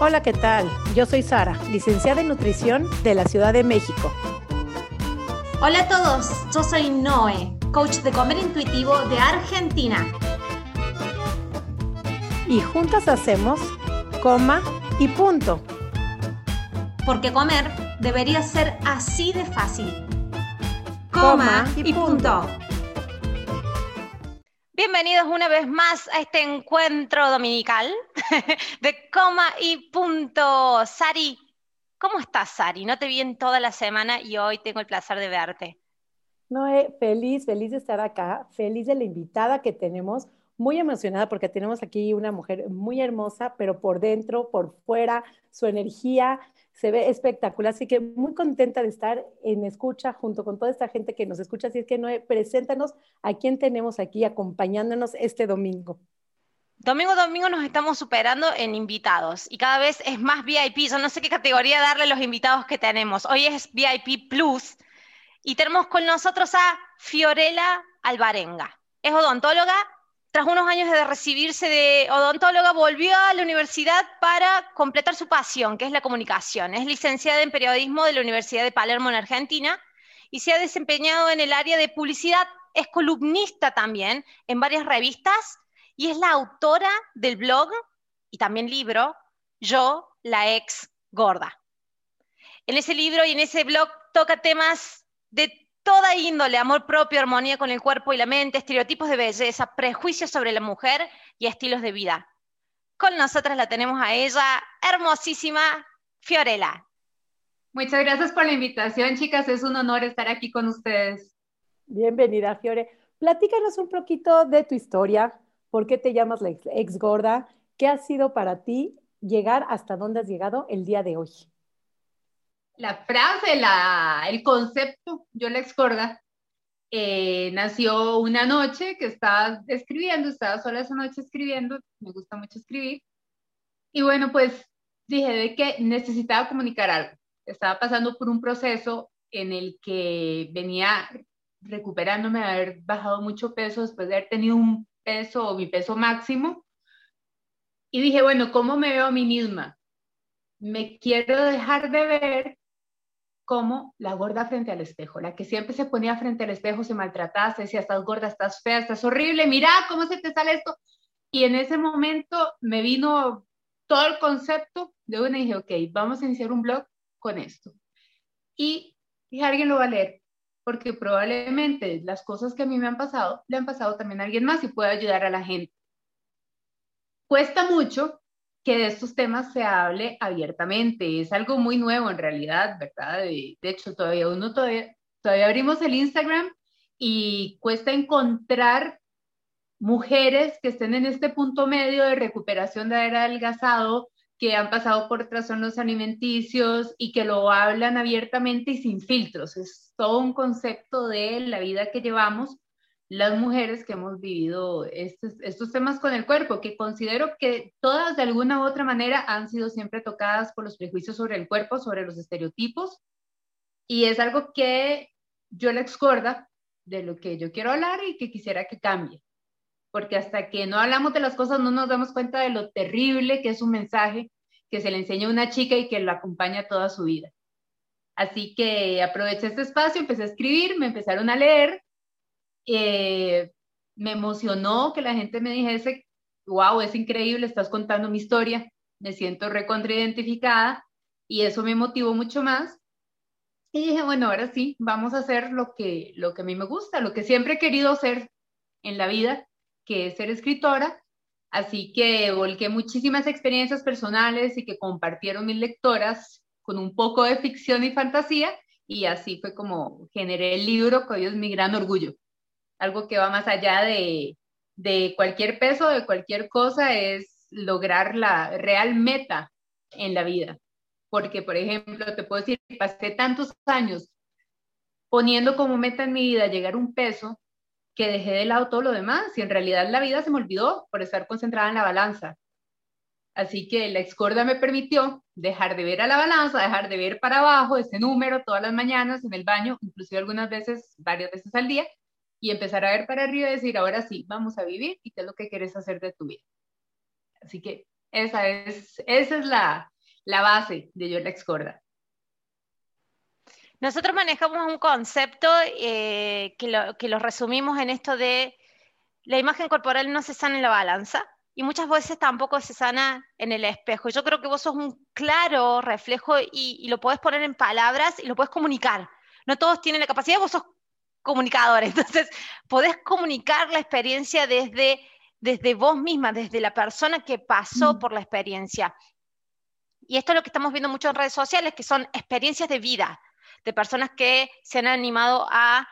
Hola, ¿qué tal? Yo soy Sara, licenciada en nutrición de la Ciudad de México. Hola a todos, yo soy Noé, coach de comer intuitivo de Argentina. Y juntas hacemos coma y punto. Porque comer debería ser así de fácil. Coma, y, punto. Bienvenidos una vez más a este encuentro dominical de coma y punto. Sari, ¿cómo estás, Sari? No te vi en toda la semana y hoy tengo el placer de verte. Noé, feliz, feliz de estar acá, feliz de la invitada que tenemos, muy emocionada porque tenemos aquí una mujer muy hermosa, pero por dentro, por fuera, su energía se ve espectacular. Así que muy contenta de estar en escucha junto con toda esta gente que nos escucha. Así es que Noé, preséntanos a quién tenemos aquí acompañándonos este domingo. Domingo domingo nos estamos superando en invitados y cada vez es más VIP. Yo no sé qué categoría darle a los invitados que tenemos. Hoy es VIP Plus y tenemos con nosotros a Fiorella Alvarenga. Es odontóloga, tras unos años de recibirse de odontóloga, volvió a la universidad para completar su pasión, que es la comunicación. Es licenciada en periodismo de la Universidad de Palermo en Argentina y se ha desempeñado en el área de publicidad. Es columnista también en varias revistas y es la autora del blog y también libro Yo, la ex gorda. En ese libro y en ese blog toca temas de toda índole, amor propio, armonía con el cuerpo y la mente, estereotipos de belleza, prejuicios sobre la mujer y estilos de vida. Con nosotras la tenemos a ella, hermosísima Fiorella. Muchas gracias por la invitación, chicas. Es un honor estar aquí con ustedes. Bienvenida, Fiore. Platícanos un poquito de tu historia. ¿Por qué te llamas la ex gorda? ¿Qué ha sido para ti llegar hasta donde has llegado el día de hoy? la frase, la, el concepto, yo la excorda, eh, nació una noche que estaba escribiendo, estaba sola esa noche escribiendo, me gusta mucho escribir, y bueno, pues dije de que necesitaba comunicar algo. Estaba pasando por un proceso en el que venía recuperándome de haber bajado mucho peso después de haber tenido un peso o mi peso máximo. Y dije, bueno, ¿cómo me veo a mí misma? Me quiero dejar de ver como la gorda frente al espejo, la que siempre se ponía frente al espejo, se maltrataba, se decía, estás gorda, estás fea, estás horrible, mira cómo se te sale esto. Y en ese momento me vino todo el concepto de una y dije, ok, vamos a iniciar un blog con esto. Y dije, alguien lo va a leer, porque probablemente las cosas que a mí me han pasado, le han pasado también a alguien más y puede ayudar a la gente. Cuesta mucho, que de estos temas se hable abiertamente. Es algo muy nuevo en realidad, ¿verdad? De, hecho, todavía uno todavía, todavía abrimos el Instagram y cuesta encontrar mujeres que estén en este punto medio de recuperación de haber adelgazado, que han pasado por trastornos alimenticios y que lo hablan abiertamente y sin filtros. Es todo un concepto de la vida que llevamos las mujeres que hemos vivido estos, temas con el cuerpo, que considero que todas de alguna u otra manera han sido siempre tocadas por los prejuicios sobre el cuerpo, sobre los estereotipos, y es algo que yo le excorda de lo que yo quiero hablar y que quisiera que cambie, porque hasta que no hablamos de las cosas no nos damos cuenta de lo terrible que es un mensaje que se le enseña a una chica y que lo acompaña toda su vida. Así que aproveché este espacio, empecé a escribir, me empezaron a leer eh, me emocionó que la gente me dijese, wow, es increíble, estás contando mi historia, me siento recontraidentificada y eso me motivó mucho más. Y dije, bueno, ahora sí, vamos a hacer lo que, lo que a mí me gusta, lo que siempre he querido hacer en la vida, que es ser escritora. Así que volqué muchísimas experiencias personales y que compartieron mis lectoras con un poco de ficción y fantasía. Y así fue como generé el libro, que hoy es mi gran orgullo algo que va más allá de, de cualquier peso, de cualquier cosa, es lograr la real meta en la vida. Porque, por ejemplo, te puedo decir, pasé tantos años poniendo como meta en mi vida llegar a un peso que dejé de lado todo lo demás y en realidad la vida se me olvidó por estar concentrada en la balanza. Así que la excorda me permitió dejar de ver a la balanza, dejar de ver para abajo ese número todas las mañanas en el baño, inclusive algunas veces, varias veces al día, y empezar a ver para arriba y decir, ahora sí, vamos a vivir y qué es lo que quieres hacer de tu vida. Así que Esa es, esa es la, la base de Yo la Excorda. Nosotros manejamos un concepto eh, que, lo, que lo resumimos en esto de la imagen corporal no se sana en la balanza y muchas veces tampoco se sana en el espejo. Yo creo que vos sos un claro reflejo y, y lo podés poner en palabras y lo podés comunicar. No todos tienen la capacidad, vos sos comunicador, entonces podés comunicar la experiencia desde, desde vos misma, desde la persona que pasó por la experiencia. Y esto es lo que estamos viendo mucho en redes sociales, que son experiencias de vida, de personas que se han animado a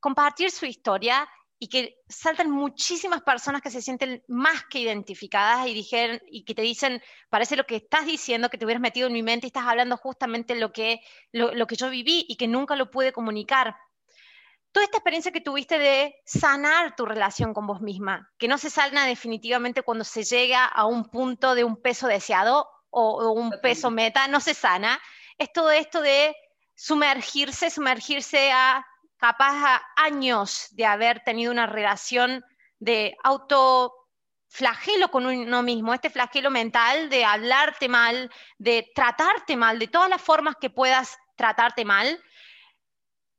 compartir su historia y que saltan muchísimas personas que se sienten más que identificadas y, dijeron, y que te dicen, parece lo que estás diciendo, que te hubieras metido en mi mente y estás hablando justamente lo que, lo, lo que yo viví y que nunca lo pude comunicar. Toda esta experiencia que tuviste de sanar tu relación con vos misma, que no se sana definitivamente cuando se llega a un punto de un peso deseado o, un peso meta, no se sana, es todo esto de sumergirse, sumergirse a capaz a años de haber tenido una relación de autoflagelo con uno mismo, este flagelo mental de hablarte mal, de tratarte mal, de todas las formas que puedas tratarte mal.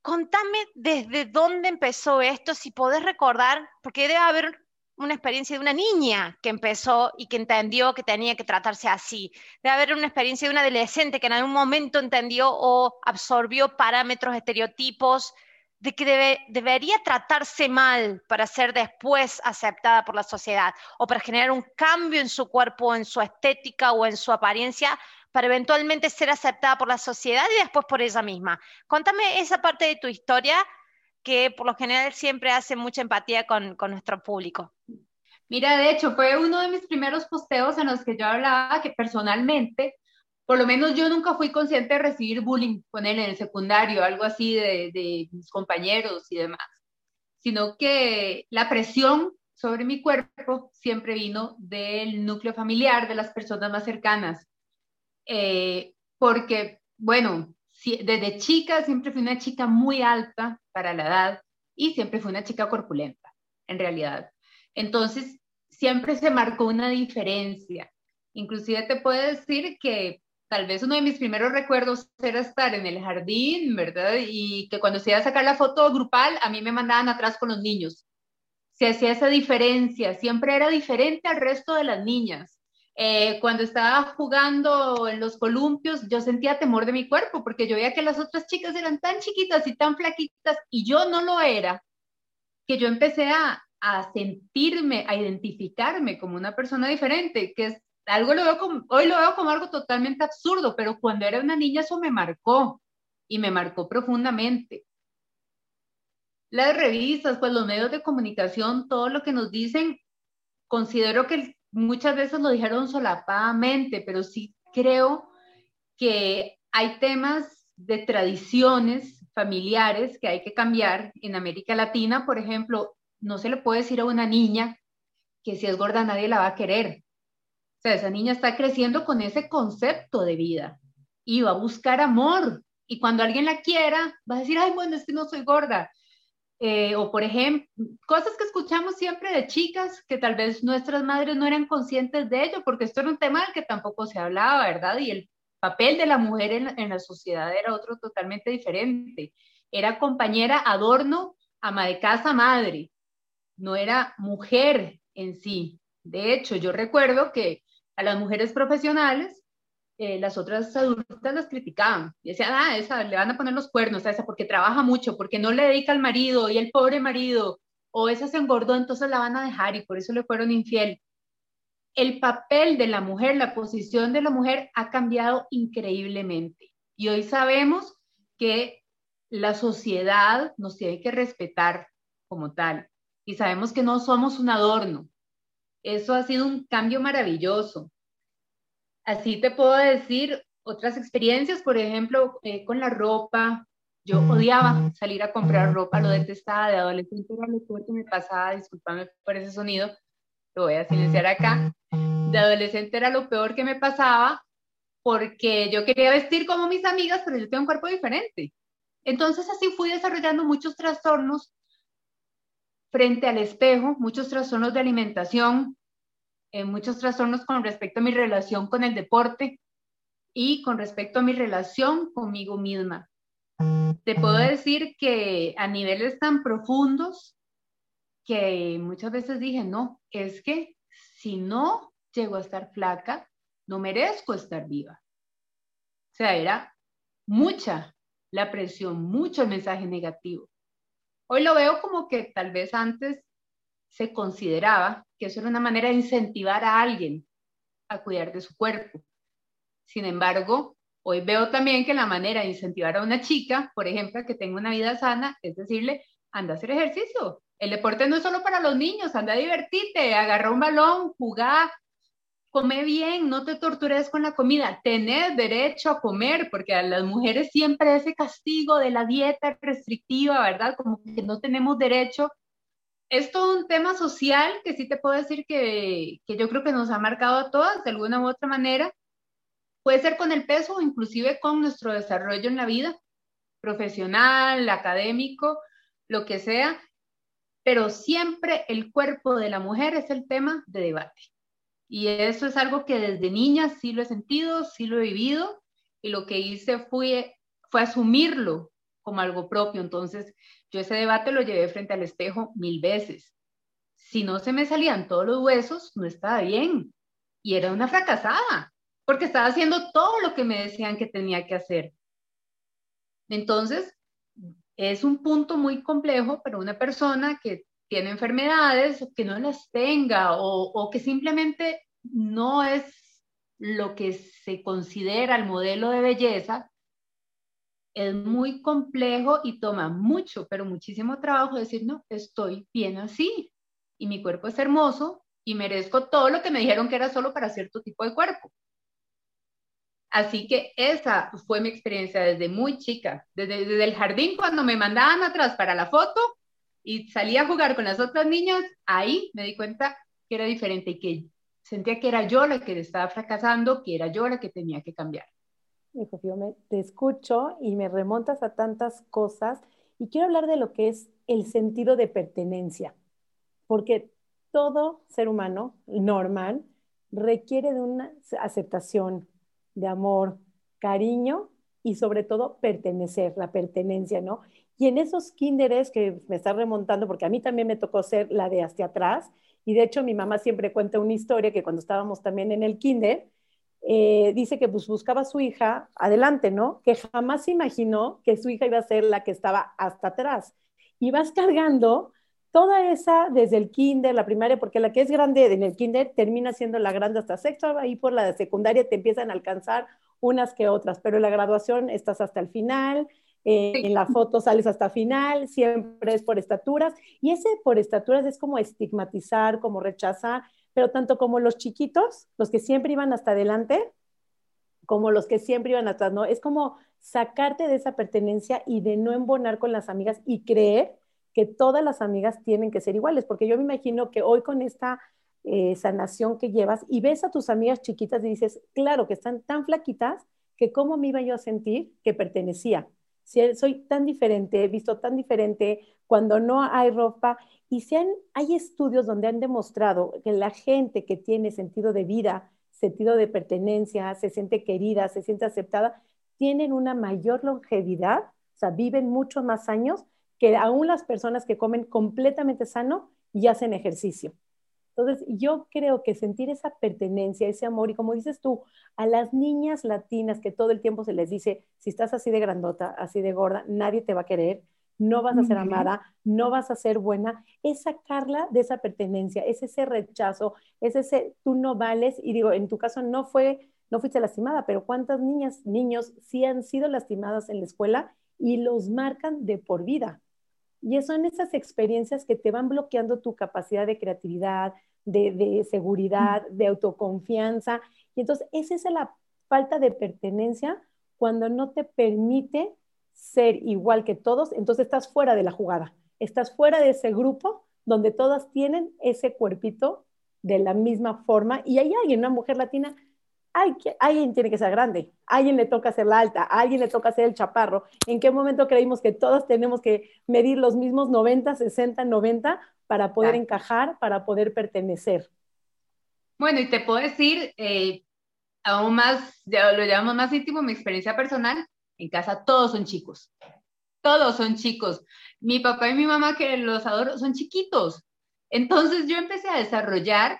Contame desde dónde empezó esto, si podés recordar, porque debe haber una experiencia de una niña que empezó y que entendió que tenía que tratarse así. Debe haber una experiencia de un adolescente que en algún momento entendió o absorbió parámetros, estereotipos de que debería tratarse mal para ser después aceptada por la sociedad o para generar un cambio en su cuerpo, en su estética o en su apariencia para eventualmente ser aceptada por la sociedad y después por ella misma. Contame esa parte de tu historia que por lo general siempre hace mucha empatía con, con nuestro público. Mira, de hecho, fue uno de mis primeros posteos en los que yo hablaba que personalmente, por lo menos yo nunca fui consciente de recibir bullying con él en el secundario, algo así de, de mis compañeros y demás, sino que la presión sobre mi cuerpo siempre vino del núcleo familiar, de las personas más cercanas. Eh, porque, bueno, desde chica siempre fui una chica muy alta para la edad y siempre fui una chica corpulenta, en realidad. Entonces, siempre se marcó una diferencia. Inclusive te puedo decir que tal vez uno de mis primeros recuerdos era estar en el jardín, ¿verdad? Y que cuando se iba a sacar la foto grupal, a mí me mandaban atrás con los niños. Se hacía esa diferencia, siempre era diferente al resto de las niñas. Eh, cuando estaba jugando en los columpios, yo sentía temor de mi cuerpo porque yo veía que las otras chicas eran tan chiquitas y tan flaquitas y yo no lo era, que yo empecé a, a sentirme, a identificarme como una persona diferente, que es algo lo veo como, hoy lo veo como algo totalmente absurdo, pero cuando era una niña eso me marcó y me marcó profundamente. Las revistas, pues los medios de comunicación, todo lo que nos dicen, considero que muchas veces lo dijeron solapadamente, pero sí creo que hay temas de tradiciones familiares que hay que cambiar. En América Latina, por ejemplo, no se le puede decir a una niña que si es gorda nadie la va a querer. O sea, esa niña está creciendo con ese concepto de vida y va a buscar amor. Y cuando alguien la quiera, va a decir, ay, bueno, es que no soy gorda. Eh, o por ejemplo, cosas que escuchamos siempre de chicas que tal vez nuestras madres no eran conscientes de ello, porque esto era un tema del que tampoco se hablaba, ¿verdad? Y el papel de la mujer en, la sociedad era otro totalmente diferente. Era compañera, adorno, ama de casa, madre. No era mujer en sí. De hecho, yo recuerdo que a las mujeres profesionales eh, las otras adultas las criticaban y decían, ah, esa le van a poner los cuernos a esa porque trabaja mucho, porque no le dedica al marido y el pobre marido, o esa se engordó, entonces la van a dejar y por eso le fueron infiel. El papel de la mujer, la posición de la mujer ha cambiado increíblemente y hoy sabemos que la sociedad nos tiene que respetar como tal y sabemos que no somos un adorno. Eso ha sido un cambio maravilloso. Así te puedo decir otras experiencias, por ejemplo, eh, con la ropa. Yo odiaba salir a comprar ropa, lo detestaba de adolescente, era lo que me pasaba, discúlpame por ese sonido, lo voy a silenciar acá. De adolescente era lo peor que me pasaba porque yo quería vestir como mis amigas, pero yo tengo un cuerpo diferente. Entonces así fui desarrollando muchos trastornos frente al espejo, muchos trastornos de alimentación, eh, muchos trastornos con respecto a mi relación con el deporte y con respecto a mi relación conmigo misma. Te puedo decir que a niveles tan profundos que muchas veces dije, no, es que si no llego a estar flaca, no merezco estar viva. O sea, era mucha la presión, mucho el mensaje negativo. Hoy lo veo como que tal vez antes se consideraba que eso era una manera de incentivar a alguien a cuidar de su cuerpo. Sin embargo, hoy veo también que la manera de incentivar a una chica, por ejemplo, que tenga una vida sana, es decirle, anda a hacer ejercicio. El deporte no es solo para los niños, anda a divertirte, agarra un balón, jugar, come bien, no te tortures con la comida, tenés derecho a comer, porque a las mujeres siempre ese castigo de la dieta restrictiva, ¿verdad? Como que no tenemos derecho. Es todo un tema social que sí te puedo decir que, yo creo que nos ha marcado a todas de alguna u otra manera. Puede ser con el peso o inclusive con nuestro desarrollo en la vida, profesional, académico, lo que sea, pero siempre el cuerpo de la mujer es el tema de debate. Y eso es algo que desde niña sí lo he sentido, sí lo he vivido, y lo que hice fue, fue asumirlo como algo propio. Entonces, yo ese debate lo llevé frente al espejo mil veces. Si no se me salían todos los huesos, no estaba bien. Y era una fracasada porque estaba haciendo todo lo que me decían que tenía que hacer. Entonces, es un punto muy complejo para una persona que tiene enfermedades, que no las tenga o, o que simplemente no es lo que se considera el modelo de belleza, es muy complejo y toma mucho, pero muchísimo trabajo decir, no, estoy bien así y mi cuerpo es hermoso y merezco todo lo que me dijeron que era solo para cierto tipo de cuerpo. Así que esa fue mi experiencia desde muy chica, desde, el jardín cuando me mandaban atrás para la foto y salía a jugar con las otras niñas, ahí me di cuenta que era diferente y que sentía que era yo la que estaba fracasando, que era yo la que tenía que cambiar. Yo me, te escucho y me remontas a tantas cosas y quiero hablar de lo que es el sentido de pertenencia, porque todo ser humano normal requiere de una aceptación, de amor, cariño y sobre todo pertenecer, la pertenencia, ¿no? Y en esos kinderes que me está remontando, porque a mí también me tocó ser la de hasta atrás, y de hecho mi mamá siempre cuenta una historia que cuando estábamos también en el kinder, eh, dice que pues, buscaba a su hija adelante, ¿no? Que jamás imaginó que su hija iba a ser la que estaba hasta atrás. Y vas cargando toda esa desde el kinder, la primaria, porque la que es grande en el kinder termina siendo la grande hasta sexto, ahí por la secundaria te empiezan a alcanzar unas que otras, pero en la graduación estás hasta el final, eh, en la foto sales hasta final, siempre es por estaturas, y ese por estaturas es como estigmatizar, como rechazar, pero tanto como los chiquitos, los que siempre iban hasta adelante, como los que siempre iban atrás, ¿no? Es como sacarte de esa pertenencia y de no embonar con las amigas y creer que todas las amigas tienen que ser iguales, porque yo me imagino que hoy con esta eh, sanación que llevas y ves a tus amigas chiquitas y dices, claro, que están tan flaquitas que cómo me iba yo a sentir que pertenecía. Si soy tan diferente, he visto tan diferente cuando no hay ropa y si hay estudios donde han demostrado que la gente que tiene sentido de vida, sentido de pertenencia, se siente querida, se siente aceptada, tienen una mayor longevidad, o sea, viven muchos más años que aún las personas que comen completamente sano y hacen ejercicio. Entonces, yo creo que sentir esa pertenencia, ese amor, y como dices tú, a las niñas latinas que todo el tiempo se les dice, si estás así de grandota, así de gorda, nadie te va a querer, no vas a ser amada, no vas a ser buena, es sacarla de esa pertenencia, es ese rechazo, es ese tú no vales, y digo, en tu caso no fue, no fuiste lastimada, pero ¿cuántas niñas, niños sí han sido lastimadas en la escuela y los marcan de por vida? Y son esas experiencias que te van bloqueando tu capacidad de creatividad, de, seguridad, de autoconfianza. Y entonces esa es la falta de pertenencia cuando no te permite ser igual que todos, entonces estás fuera de la jugada, estás fuera de ese grupo donde todas tienen ese cuerpito de la misma forma. Y hay alguien, una mujer latina que, alguien tiene que ser grande, alguien le toca ser la alta, alguien le toca ser el chaparro. ¿En qué momento creímos que todos tenemos que medir los mismos 90, 60, 90 para poder encajar, para poder pertenecer? Bueno, y te puedo decir, eh, aún más, ya lo llamamos más íntimo, mi experiencia personal, en casa todos son chicos, todos son chicos. Mi papá y mi mamá, que los adoro, son chiquitos. Entonces yo empecé a desarrollar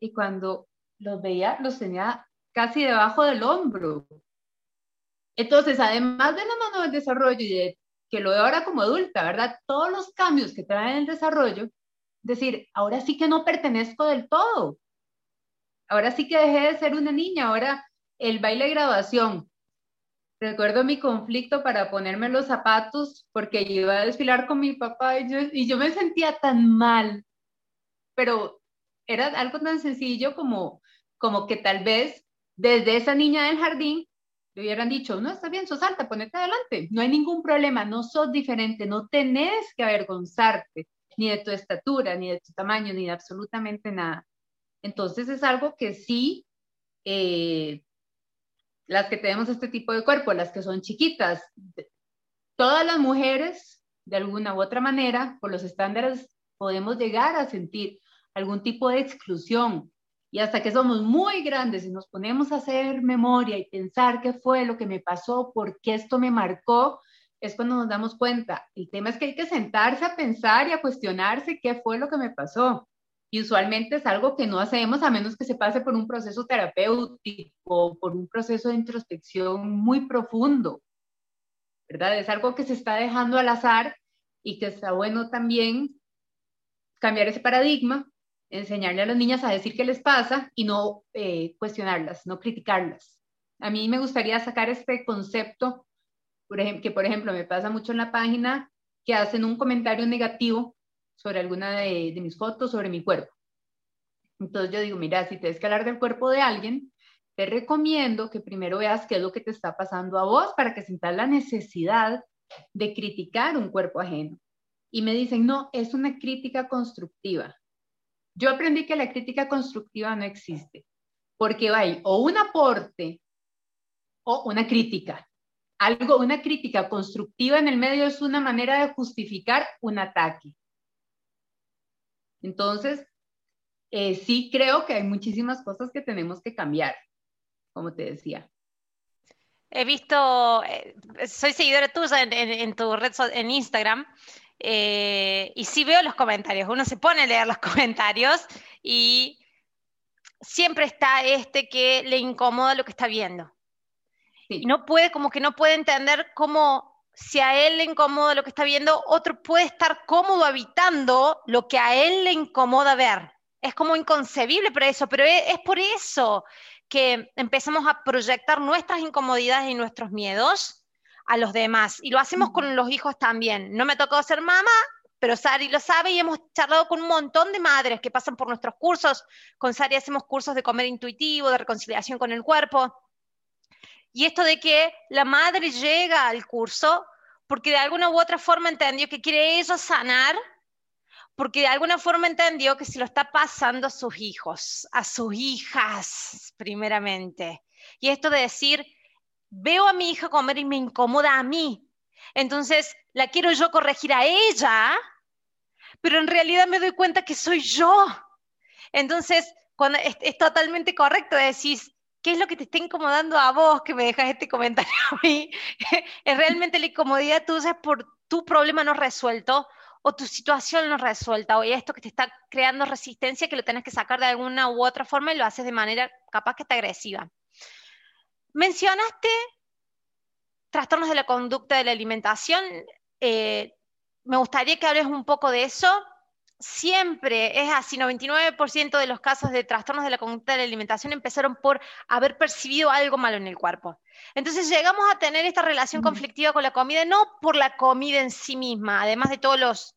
y cuando los veía, los tenía casi debajo del hombro. Entonces, además de la mano del desarrollo y de que lo veo ahora como adulta, ¿verdad? Todos los cambios que traen el desarrollo, decir, ahora sí que no pertenezco del todo. Ahora sí que dejé de ser una niña, ahora el baile de graduación. Recuerdo mi conflicto para ponerme los zapatos porque iba a desfilar con mi papá y yo, y yo me sentía tan mal, pero era algo tan sencillo como, como que tal vez desde esa niña del jardín le hubieran dicho, no, está bien, sos alta, ponete adelante, no hay ningún problema, no sos diferente, no tenés que avergonzarte ni de tu estatura, ni de tu tamaño, ni de absolutamente nada. Entonces es algo que sí, eh, las que tenemos este tipo de cuerpo, las que son chiquitas, todas las mujeres, de alguna u otra manera, por los estándares, podemos llegar a sentir algún tipo de exclusión, y hasta que somos muy grandes y nos ponemos a hacer memoria y pensar qué fue lo que me pasó, por qué esto me marcó, es cuando nos damos cuenta. El tema es que hay que sentarse a pensar y a cuestionarse qué fue lo que me pasó. Y usualmente es algo que no hacemos a menos que se pase por un proceso terapéutico, por un proceso de introspección muy profundo. ¿Verdad? Es algo que se está dejando al azar y que está bueno también cambiar ese paradigma enseñarle a las niñas a decir qué les pasa y no eh, cuestionarlas, no criticarlas. A mí me gustaría sacar este concepto, que por ejemplo me pasa mucho en la página, que hacen un comentario negativo sobre alguna de, de mis fotos, sobre mi cuerpo. Entonces yo digo, mira, si tienes que hablar del cuerpo de alguien, te recomiendo que primero veas qué es lo que te está pasando a vos para que sientas la necesidad de criticar un cuerpo ajeno. Y me dicen, no, es una crítica constructiva. Yo aprendí que la crítica constructiva no existe, porque hay o un aporte o una crítica. Algo, una crítica constructiva en el medio es una manera de justificar un ataque. Entonces, eh, sí creo que hay muchísimas cosas que tenemos que cambiar, como te decía. He visto, eh, soy seguidora tuya en, tu red en Instagram eh, y sí veo los comentarios, uno se pone a leer los comentarios y siempre está este que le incomoda lo que está viendo. Y no puede, como que no puede entender cómo si a él le incomoda lo que está viendo, otro puede estar cómodo habitando lo que a él le incomoda ver. Es como inconcebible por eso, pero es, es por eso que empezamos a proyectar nuestras incomodidades y nuestros miedos a los demás. Y lo hacemos con los hijos también. No me tocó ser mamá, pero Sari lo sabe y hemos charlado con un montón de madres que pasan por nuestros cursos. Con Sari hacemos cursos de comer intuitivo, de reconciliación con el cuerpo. Y esto de que la madre llega al curso porque de alguna u otra forma entendió que quiere ella sanar, porque de alguna forma entendió que se lo está pasando a sus hijos, a sus hijas primeramente. Y esto de decir, veo a mi hija comer y me incomoda a mí. Entonces, la quiero yo corregir a ella, pero en realidad me doy cuenta que soy yo. Entonces, cuando es, totalmente correcto decir, ¿qué es lo que te está incomodando a vos que me dejas este comentario a mí? es realmente la incomodidad tuya por tu problema no resuelto o tu situación no resuelta o esto que te está creando resistencia que lo tenés que sacar de alguna u otra forma y lo haces de manera capaz que te agresiva. Mencionaste trastornos de la conducta de la alimentación. Eh, me gustaría que hables un poco de eso. Siempre es así, 99% de los casos de trastornos de la conducta de la alimentación empezaron por haber percibido algo malo en el cuerpo. Entonces llegamos a tener esta relación conflictiva con la comida, no por la comida en sí misma, además de todos los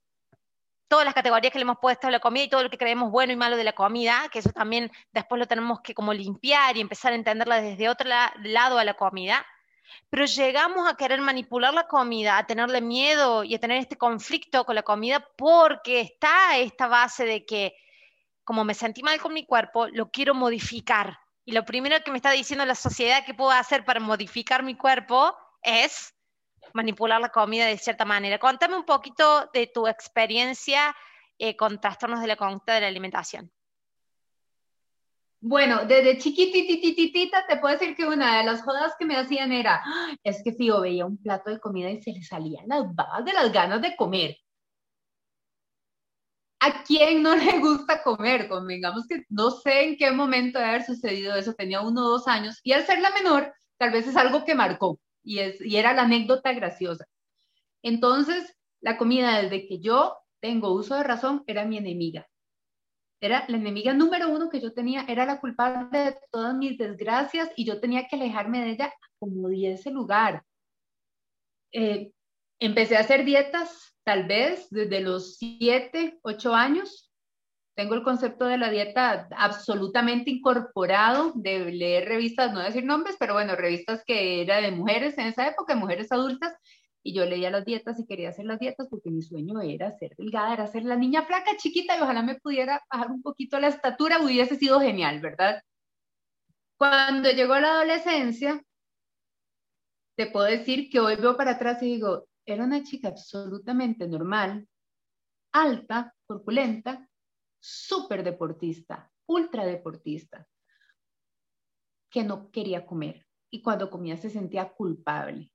todas las categorías que le hemos puesto a la comida y todo lo que creemos bueno y malo de la comida, que eso también después lo tenemos que como limpiar y empezar a entenderla desde otro lado a la comida, pero llegamos a querer manipular la comida, a tenerle miedo y a tener este conflicto con la comida porque está esta base de que como me sentí mal con mi cuerpo, lo quiero modificar. Y lo primero que me está diciendo la sociedad que puedo hacer para modificar mi cuerpo es manipular la comida de cierta manera. Contame un poquito de tu experiencia eh, con trastornos de la conducta de la alimentación. Bueno, desde chiquititititita te puedo decir que una de las jodas que me hacían era, ¡Ah! es que Fío veía un plato de comida y se le salían las babas de las ganas de comer. ¿A quién no le gusta comer? Convengamos que no sé en qué momento de haber sucedido eso, tenía uno o dos años, y al ser la menor, tal vez es algo que marcó, y, es, y era la anécdota graciosa. Entonces, la comida desde que yo tengo uso de razón era mi enemiga. Era la enemiga número uno que yo tenía, era la culpable de todas mis desgracias y yo tenía que alejarme de ella como diese lugar. Eh, empecé a hacer dietas, tal vez desde los siete, ocho años. Tengo el concepto de la dieta absolutamente incorporado, de leer revistas, no decir nombres, pero bueno, revistas que era de mujeres en esa época, mujeres adultas, y yo leía las dietas y quería hacer las dietas porque mi sueño era ser delgada, era ser la niña flaca, chiquita y ojalá me pudiera bajar un poquito la estatura, hubiese sido genial, ¿verdad? Cuando llegó la adolescencia, te puedo decir que hoy veo para atrás y digo, era una chica absolutamente normal, alta, corpulenta, súper deportista, ultra deportista, que no quería comer y cuando comía se sentía culpable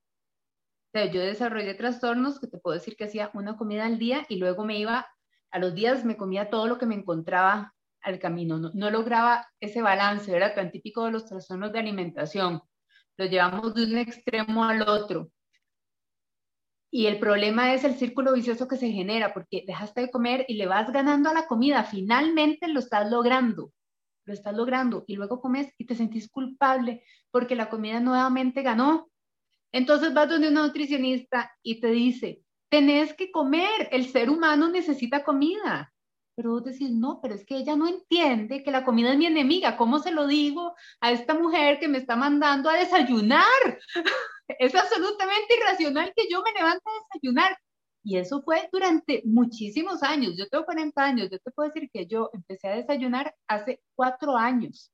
yo desarrollé trastornos que te puedo decir que hacía una comida al día y luego me iba, a los días me comía todo lo que me encontraba al camino. No, lograba ese balance, era tan típico de los trastornos de alimentación. Lo llevamos de un extremo al otro. Y el problema es el círculo vicioso que se genera, porque dejaste de comer y le vas ganando a la comida. Finalmente lo estás logrando, lo estás logrando. Y luego comes y te sentís culpable porque la comida nuevamente ganó entonces vas donde una nutricionista y te dice, tenés que comer, el ser humano necesita comida. Pero vos decís, no, pero es que ella no entiende que la comida es mi enemiga. ¿Cómo se lo digo a esta mujer que me está mandando a desayunar? es absolutamente irracional que yo me levante a desayunar. Y eso fue durante muchísimos años. Yo tengo 40 años. Yo te puedo decir que yo empecé a desayunar hace cuatro años.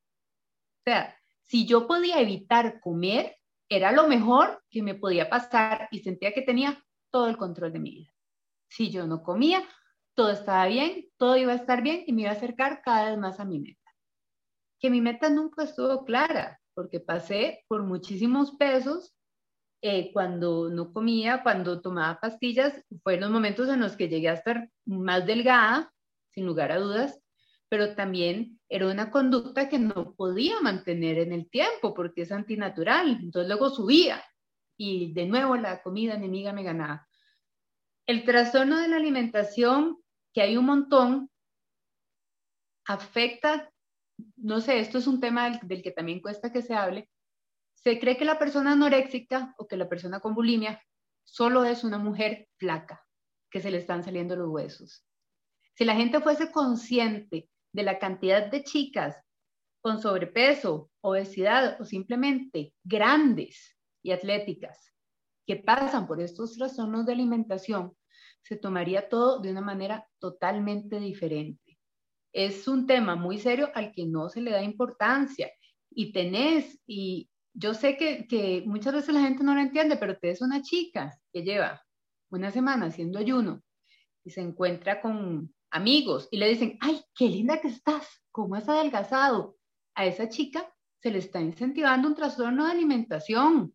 O sea, si yo podía evitar comer, era lo mejor que me podía pasar y sentía que tenía todo el control de mi vida. Si yo no comía, todo estaba bien, todo iba a estar bien y me iba a acercar cada vez más a mi meta. Que mi meta nunca estuvo clara, porque pasé por muchísimos pesos eh, cuando no comía, cuando tomaba pastillas, fueron los momentos en los que llegué a estar más delgada, sin lugar a dudas, pero también era una conducta que no podía mantener en el tiempo porque es antinatural. Entonces luego subía y de nuevo la comida enemiga me ganaba. El trastorno de la alimentación, que hay un montón, afecta, no sé, esto es un tema del, que también cuesta que se hable. Se cree que la persona anoréxica o que la persona con bulimia solo es una mujer flaca, que se le están saliendo los huesos. Si la gente fuese consciente de la cantidad de chicas con sobrepeso, obesidad o simplemente grandes y atléticas que pasan por estos trastornos de alimentación, se tomaría todo de una manera totalmente diferente. Es un tema muy serio al que no se le da importancia y tenés, y yo sé que, muchas veces la gente no lo entiende, pero tenés una chica que lleva una semana haciendo ayuno y se encuentra con amigos y le dicen, ay, qué linda que estás, cómo has adelgazado. A esa chica se le está incentivando un trastorno de alimentación,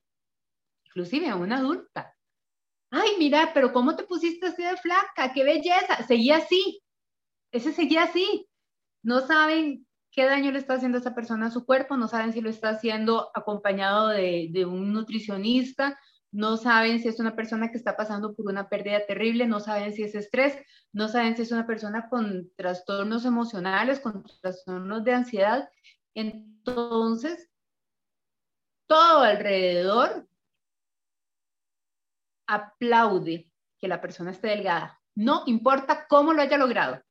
inclusive a una adulta. Ay, mira, pero ¿cómo te pusiste así de flaca? ¡Qué belleza! Seguía así. Ese seguía así. No saben qué daño le está haciendo a esa persona a su cuerpo, no saben si lo está haciendo acompañado de, de un nutricionista no saben si es una persona que está pasando por una pérdida terrible, no saben si es estrés, no saben si es una persona con trastornos emocionales, con trastornos de ansiedad. Entonces, todo alrededor aplaude que la persona esté delgada, no importa cómo lo haya logrado.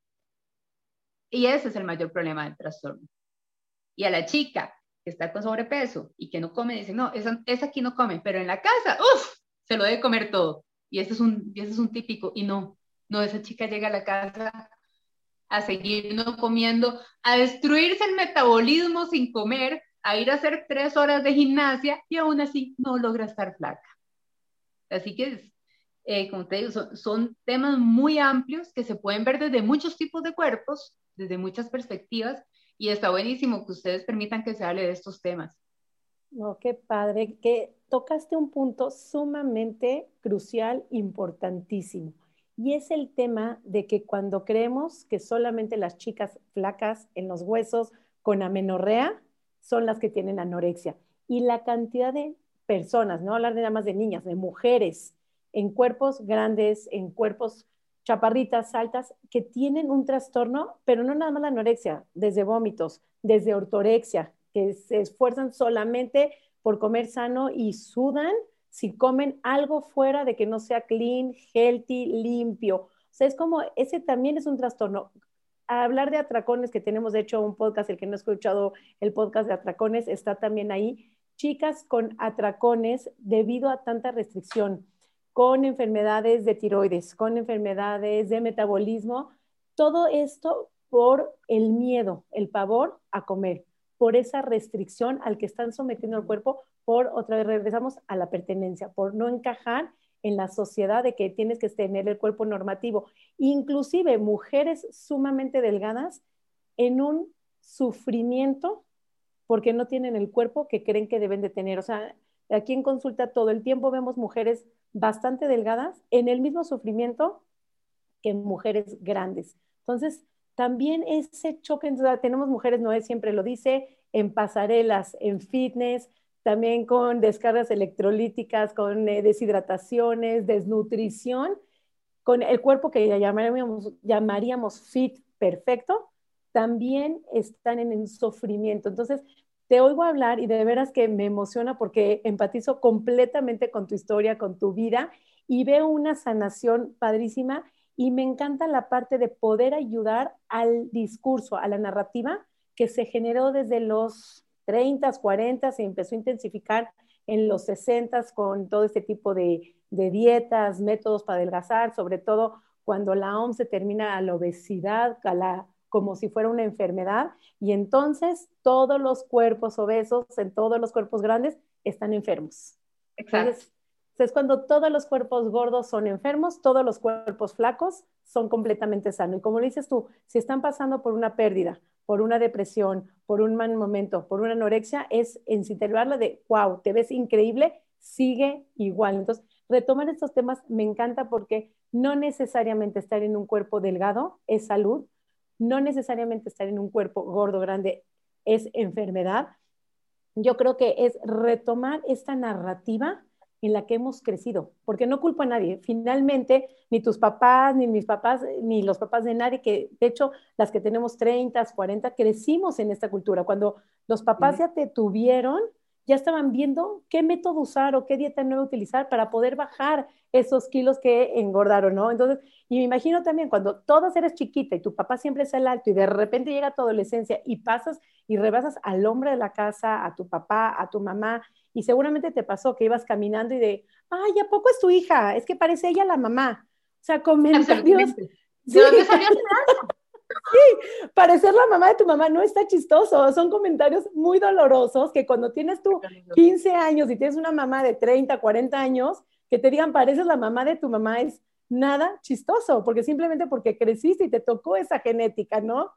Y ese es el mayor problema del trastorno. Y a la chica que está con sobrepeso y que no come, dice, no, esa, esa aquí no come, pero en la casa, uff, se lo debe comer todo. Y es un, ese es un típico, y no, no, esa chica llega a la casa a seguir no comiendo, a destruirse el metabolismo sin comer, a ir a hacer tres horas de gimnasia y aún así no logra estar flaca. Así que, eh, como te digo, son, son temas muy amplios que se pueden ver desde muchos tipos de cuerpos, desde muchas perspectivas, y está buenísimo que ustedes permitan que se hable de estos temas. No, qué padre, que tocaste un punto sumamente crucial, importantísimo. Y es el tema de que cuando creemos que solamente las chicas flacas en los huesos con amenorrea son las que tienen anorexia. Y la cantidad de personas, no hablar nada más de niñas, de mujeres en cuerpos grandes, en cuerpos chaparritas, altas, que tienen un trastorno, pero no nada más la anorexia, desde vómitos, desde ortorexia, que se esfuerzan solamente por comer sano y sudan si comen algo fuera de que no sea clean, healthy, limpio. O sea, es como, ese también es un trastorno. hablar de atracones, que tenemos de hecho un podcast, el que no ha escuchado el podcast de atracones, está también ahí. Chicas con atracones debido a tanta restricción con enfermedades de tiroides, con enfermedades de metabolismo, todo esto por el miedo, el pavor a comer, por esa restricción al que están sometiendo el cuerpo, por otra vez regresamos a la pertenencia, por no encajar en la sociedad de que tienes que tener el cuerpo normativo. Inclusive mujeres sumamente delgadas en un sufrimiento porque no tienen el cuerpo que creen que deben de tener. O sea, aquí en consulta todo el tiempo vemos mujeres bastante delgadas en el mismo sufrimiento que mujeres grandes. Entonces, también ese choque, tenemos mujeres, Noé siempre lo dice, en pasarelas, en fitness, también con descargas electrolíticas, con eh, deshidrataciones, desnutrición, con el cuerpo que llamaríamos, llamaríamos fit perfecto, también están en el sufrimiento. Entonces, te oigo hablar y de veras que me emociona porque empatizo completamente con tu historia, con tu vida y veo una sanación padrísima y me encanta la parte de poder ayudar al discurso, a la narrativa que se generó desde los 30, 40, se empezó a intensificar en los 60 con todo este tipo de, de dietas, métodos para adelgazar, sobre todo cuando la OMS se termina a la obesidad, a la como si fuera una enfermedad y entonces todos los cuerpos obesos, en todos los cuerpos grandes, están enfermos. Exacto. es cuando todos los cuerpos gordos son enfermos, todos los cuerpos flacos son completamente sanos. Y como lo dices tú, si están pasando por una pérdida, por una depresión, por un mal momento, por una anorexia, es en de, wow, te ves increíble, sigue igual. Entonces, retomar estos temas me encanta porque no necesariamente estar en un cuerpo delgado es salud, no necesariamente estar en un cuerpo gordo, grande, es enfermedad. Yo creo que es retomar esta narrativa en la que hemos crecido, porque no culpo a nadie. Finalmente, ni tus papás, ni mis papás, ni los papás de nadie, que de hecho las que tenemos 30, 40, crecimos en esta cultura. Cuando los papás ya te tuvieron, ya estaban viendo qué método usar o qué dieta nueva utilizar para poder bajar esos kilos que engordaron, ¿no? Entonces, y me imagino también cuando todas eres chiquita y tu papá siempre es el alto y de repente llega tu adolescencia y pasas y rebasas al hombre de la casa, a tu papá, a tu mamá, y seguramente te pasó que ibas caminando y de, ay, ¿a poco es tu hija? Es que parece ella la mamá. O sea, comentarios. ¿De dónde salió Sí, parecer la mamá de tu mamá no está chistoso. Son comentarios muy dolorosos que cuando tienes tú 15 años y tienes una mamá de 30, 40 años, que te digan pareces la mamá de tu mamá es nada chistoso, porque simplemente porque creciste y te tocó esa genética, ¿no?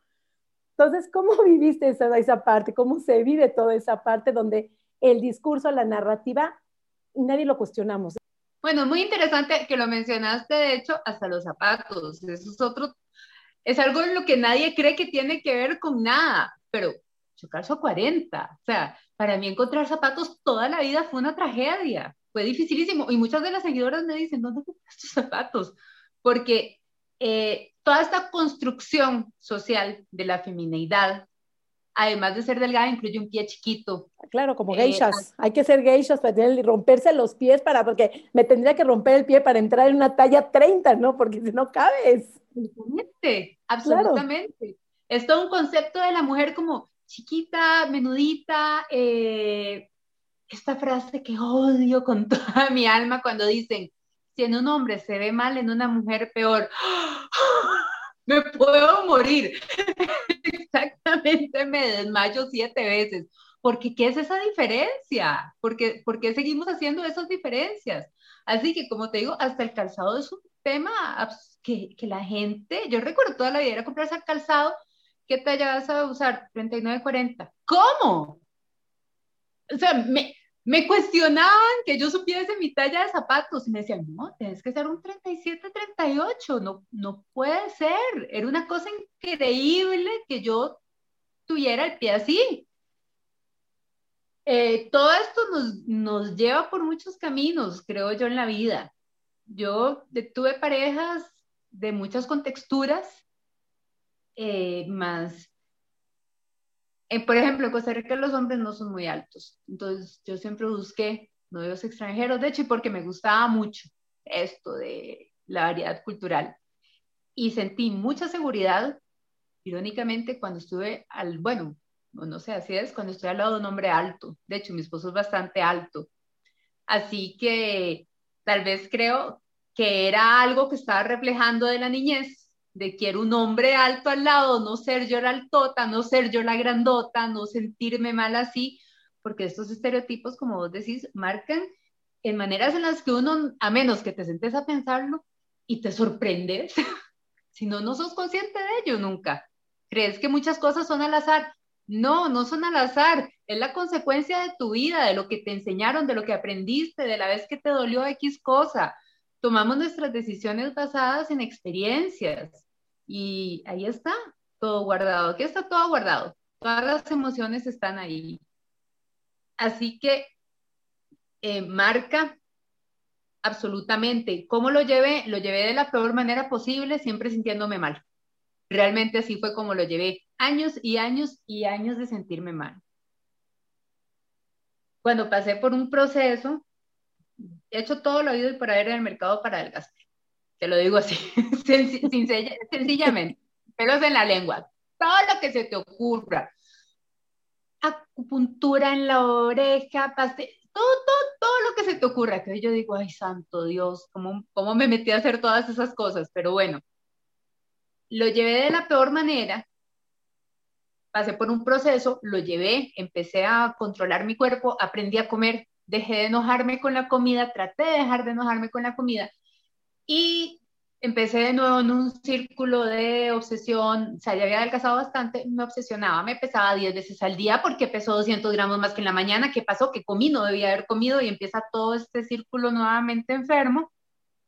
Entonces, ¿cómo viviste esa, esa parte? ¿Cómo se vive toda esa parte donde el discurso, la narrativa, nadie lo cuestionamos? Bueno, muy interesante que lo mencionaste, de hecho, hasta los zapatos. Eso es otro es algo en lo que nadie cree que tiene que ver con nada, pero yo calzo 40, o sea, para mí encontrar zapatos toda la vida fue una tragedia, fue dificilísimo, y muchas de las seguidoras me dicen, ¿dónde compras tus zapatos? Porque eh, toda esta construcción social de la femineidad, además de ser delgada, incluye un pie chiquito. Claro, como eh, geishas. Hay que ser geishas para tener, romperse los pies para, porque me tendría que romper el pie para entrar en una talla 30, ¿no? Porque si no cabes. Absolutamente, absolutamente. Es todo un concepto de la mujer como chiquita, menudita. Eh, esta frase que odio con toda mi alma cuando dicen, si en un hombre se ve mal, en una mujer peor. Me puedo morir. Me desmayo siete veces. Porque, ¿qué es esa diferencia? ¿Por qué, ¿Por qué seguimos haciendo esas diferencias? Así que, como te digo, hasta el calzado es un tema que, que, la gente, yo recuerdo toda la vida era comprarse calzado ¿qué talla vas a usar? 39-40. ¿Cómo? O sea, me, me cuestionaban que yo supiese mi talla de zapatos y me decían, no, tienes que ser un 37-38, no, no puede ser. Era una cosa increíble que yo tuviera el pie así. Eh, todo esto nos, nos lleva por muchos caminos, creo yo, en la vida. Yo tuve parejas de muchas contexturas, eh, más, eh, por ejemplo, en Costa Rica los hombres no son muy altos, entonces yo siempre busqué novios extranjeros, de hecho, porque me gustaba mucho esto de la variedad cultural. Y sentí mucha seguridad, irónicamente, cuando estuve al, bueno, no sé, así es, cuando estoy al lado de un hombre alto. De hecho, mi esposo es bastante alto. Así que tal vez creo que era algo que estaba reflejando de la niñez, de que era un hombre alto al lado, no ser yo la altota, no ser yo la grandota, no sentirme mal así, porque estos estereotipos, como vos decís, marcan en maneras en las que uno, a menos que te sentes a pensarlo y te sorprendes, si no, no sos consciente de ello nunca. Crees que muchas cosas son al azar. No, no son al azar, es la consecuencia de tu vida, de lo que te enseñaron, de lo que aprendiste, de la vez que te dolió X cosa tomamos nuestras decisiones basadas en experiencias y ahí está todo guardado, aquí está todo guardado, todas las emociones están ahí. Así que eh, marca absolutamente. ¿Cómo lo llevé? Lo llevé de la peor manera posible, siempre sintiéndome mal. Realmente así fue como lo llevé. Años y años y años de sentirme mal. Cuando pasé por un proceso he hecho todo lo oído y por haber en el mercado para adelgazar. Te lo digo así, sencillamente. Pelos en la lengua. Todo lo que se te ocurra. Acupuntura en la oreja, pastel, todo, todo, todo lo que se te ocurra. Que yo digo, ay, santo Dios, ¿cómo, ¿cómo me metí a hacer todas esas cosas? Pero bueno, lo llevé de la peor manera. Pasé por un proceso, lo llevé, empecé a controlar mi cuerpo, aprendí a comer dejé de enojarme con la comida, traté de dejar de enojarme con la comida y empecé de nuevo en un círculo de obsesión, o sea, ya había adelgazado bastante, me obsesionaba, me pesaba 10 veces al día porque pesó 200 gramos más que en la mañana, ¿qué pasó? Que comí, no debía haber comido y empieza todo este círculo nuevamente enfermo.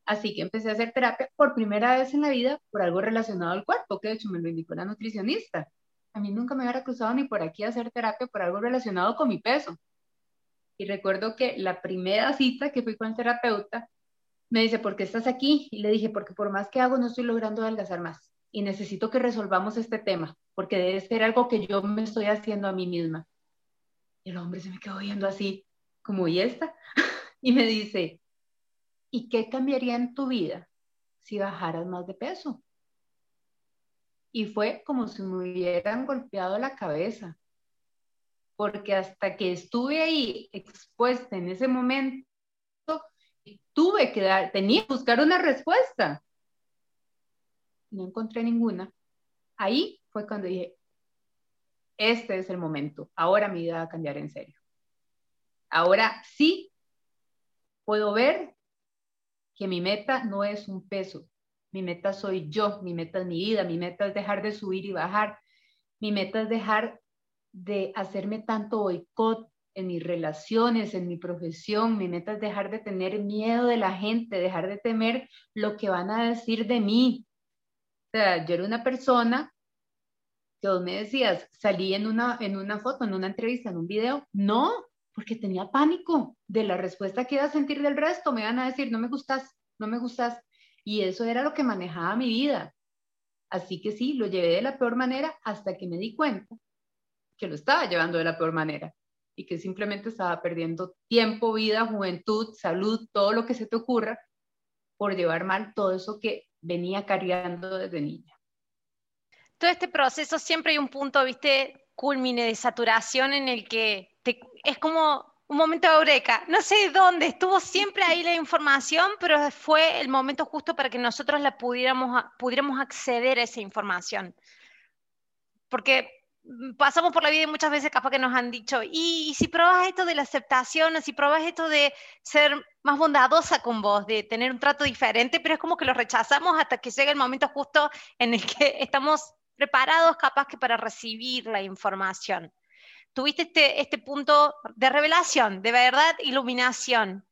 Así que empecé a hacer terapia por primera vez en la vida por algo relacionado al cuerpo, que de hecho me lo indicó la nutricionista. A mí nunca me hubiera cruzado ni por aquí hacer terapia por algo relacionado con mi peso. Y recuerdo que la primera cita que fui con el terapeuta, me dice, ¿por qué estás aquí? Y le dije, porque por más que hago, no estoy logrando adelgazar más. Y necesito que resolvamos este tema, porque debe ser algo que yo me estoy haciendo a mí misma. Y el hombre se me quedó viendo así, como, ¿y esta? y me dice, ¿y qué cambiaría en tu vida si bajaras más de peso? Y fue como si me hubieran golpeado la cabeza porque hasta que estuve ahí expuesta en ese momento, tuve que dar, tenía que buscar una respuesta. No encontré ninguna. Ahí fue cuando dije, este es el momento, ahora mi vida va a cambiar en serio. Ahora sí puedo ver que mi meta no es un peso, mi meta soy yo, mi meta es mi vida, mi meta es dejar de subir y bajar, mi meta es dejar de hacerme tanto boicot en mis relaciones, en mi profesión. Mi meta es dejar de tener miedo de la gente, dejar de temer lo que van a decir de mí. O sea, yo era una persona que vos me decías, salí en una, en una foto, en una entrevista, en un video. No, porque tenía pánico de la respuesta que iba a sentir del resto. Me iban a decir, no me gustas, no me gustas. Y eso era lo que manejaba mi vida. Así que sí, lo llevé de la peor manera hasta que me di cuenta que lo estaba llevando de la peor manera y que simplemente estaba perdiendo tiempo, vida, juventud, salud, todo lo que se te ocurra por llevar mal todo eso que venía cargando desde niña. Todo este proceso siempre hay un punto, viste, culmine de saturación en el que es como un momento de eureka. No sé dónde, estuvo siempre ahí la información, pero fue el momento justo para que nosotros la pudiéramos, pudiéramos acceder a esa información. Porque Mm, pasamos por la vida y muchas veces capaz que nos han dicho, y, si pruebas esto de la aceptación, o si pruebas esto de ser más bondadosa con vos, de tener un trato diferente, pero es como que lo rechazamos hasta que llega el momento justo en el que estamos preparados capaz que para recibir la información. Tuviste este, este punto de revelación, de verdad, iluminación.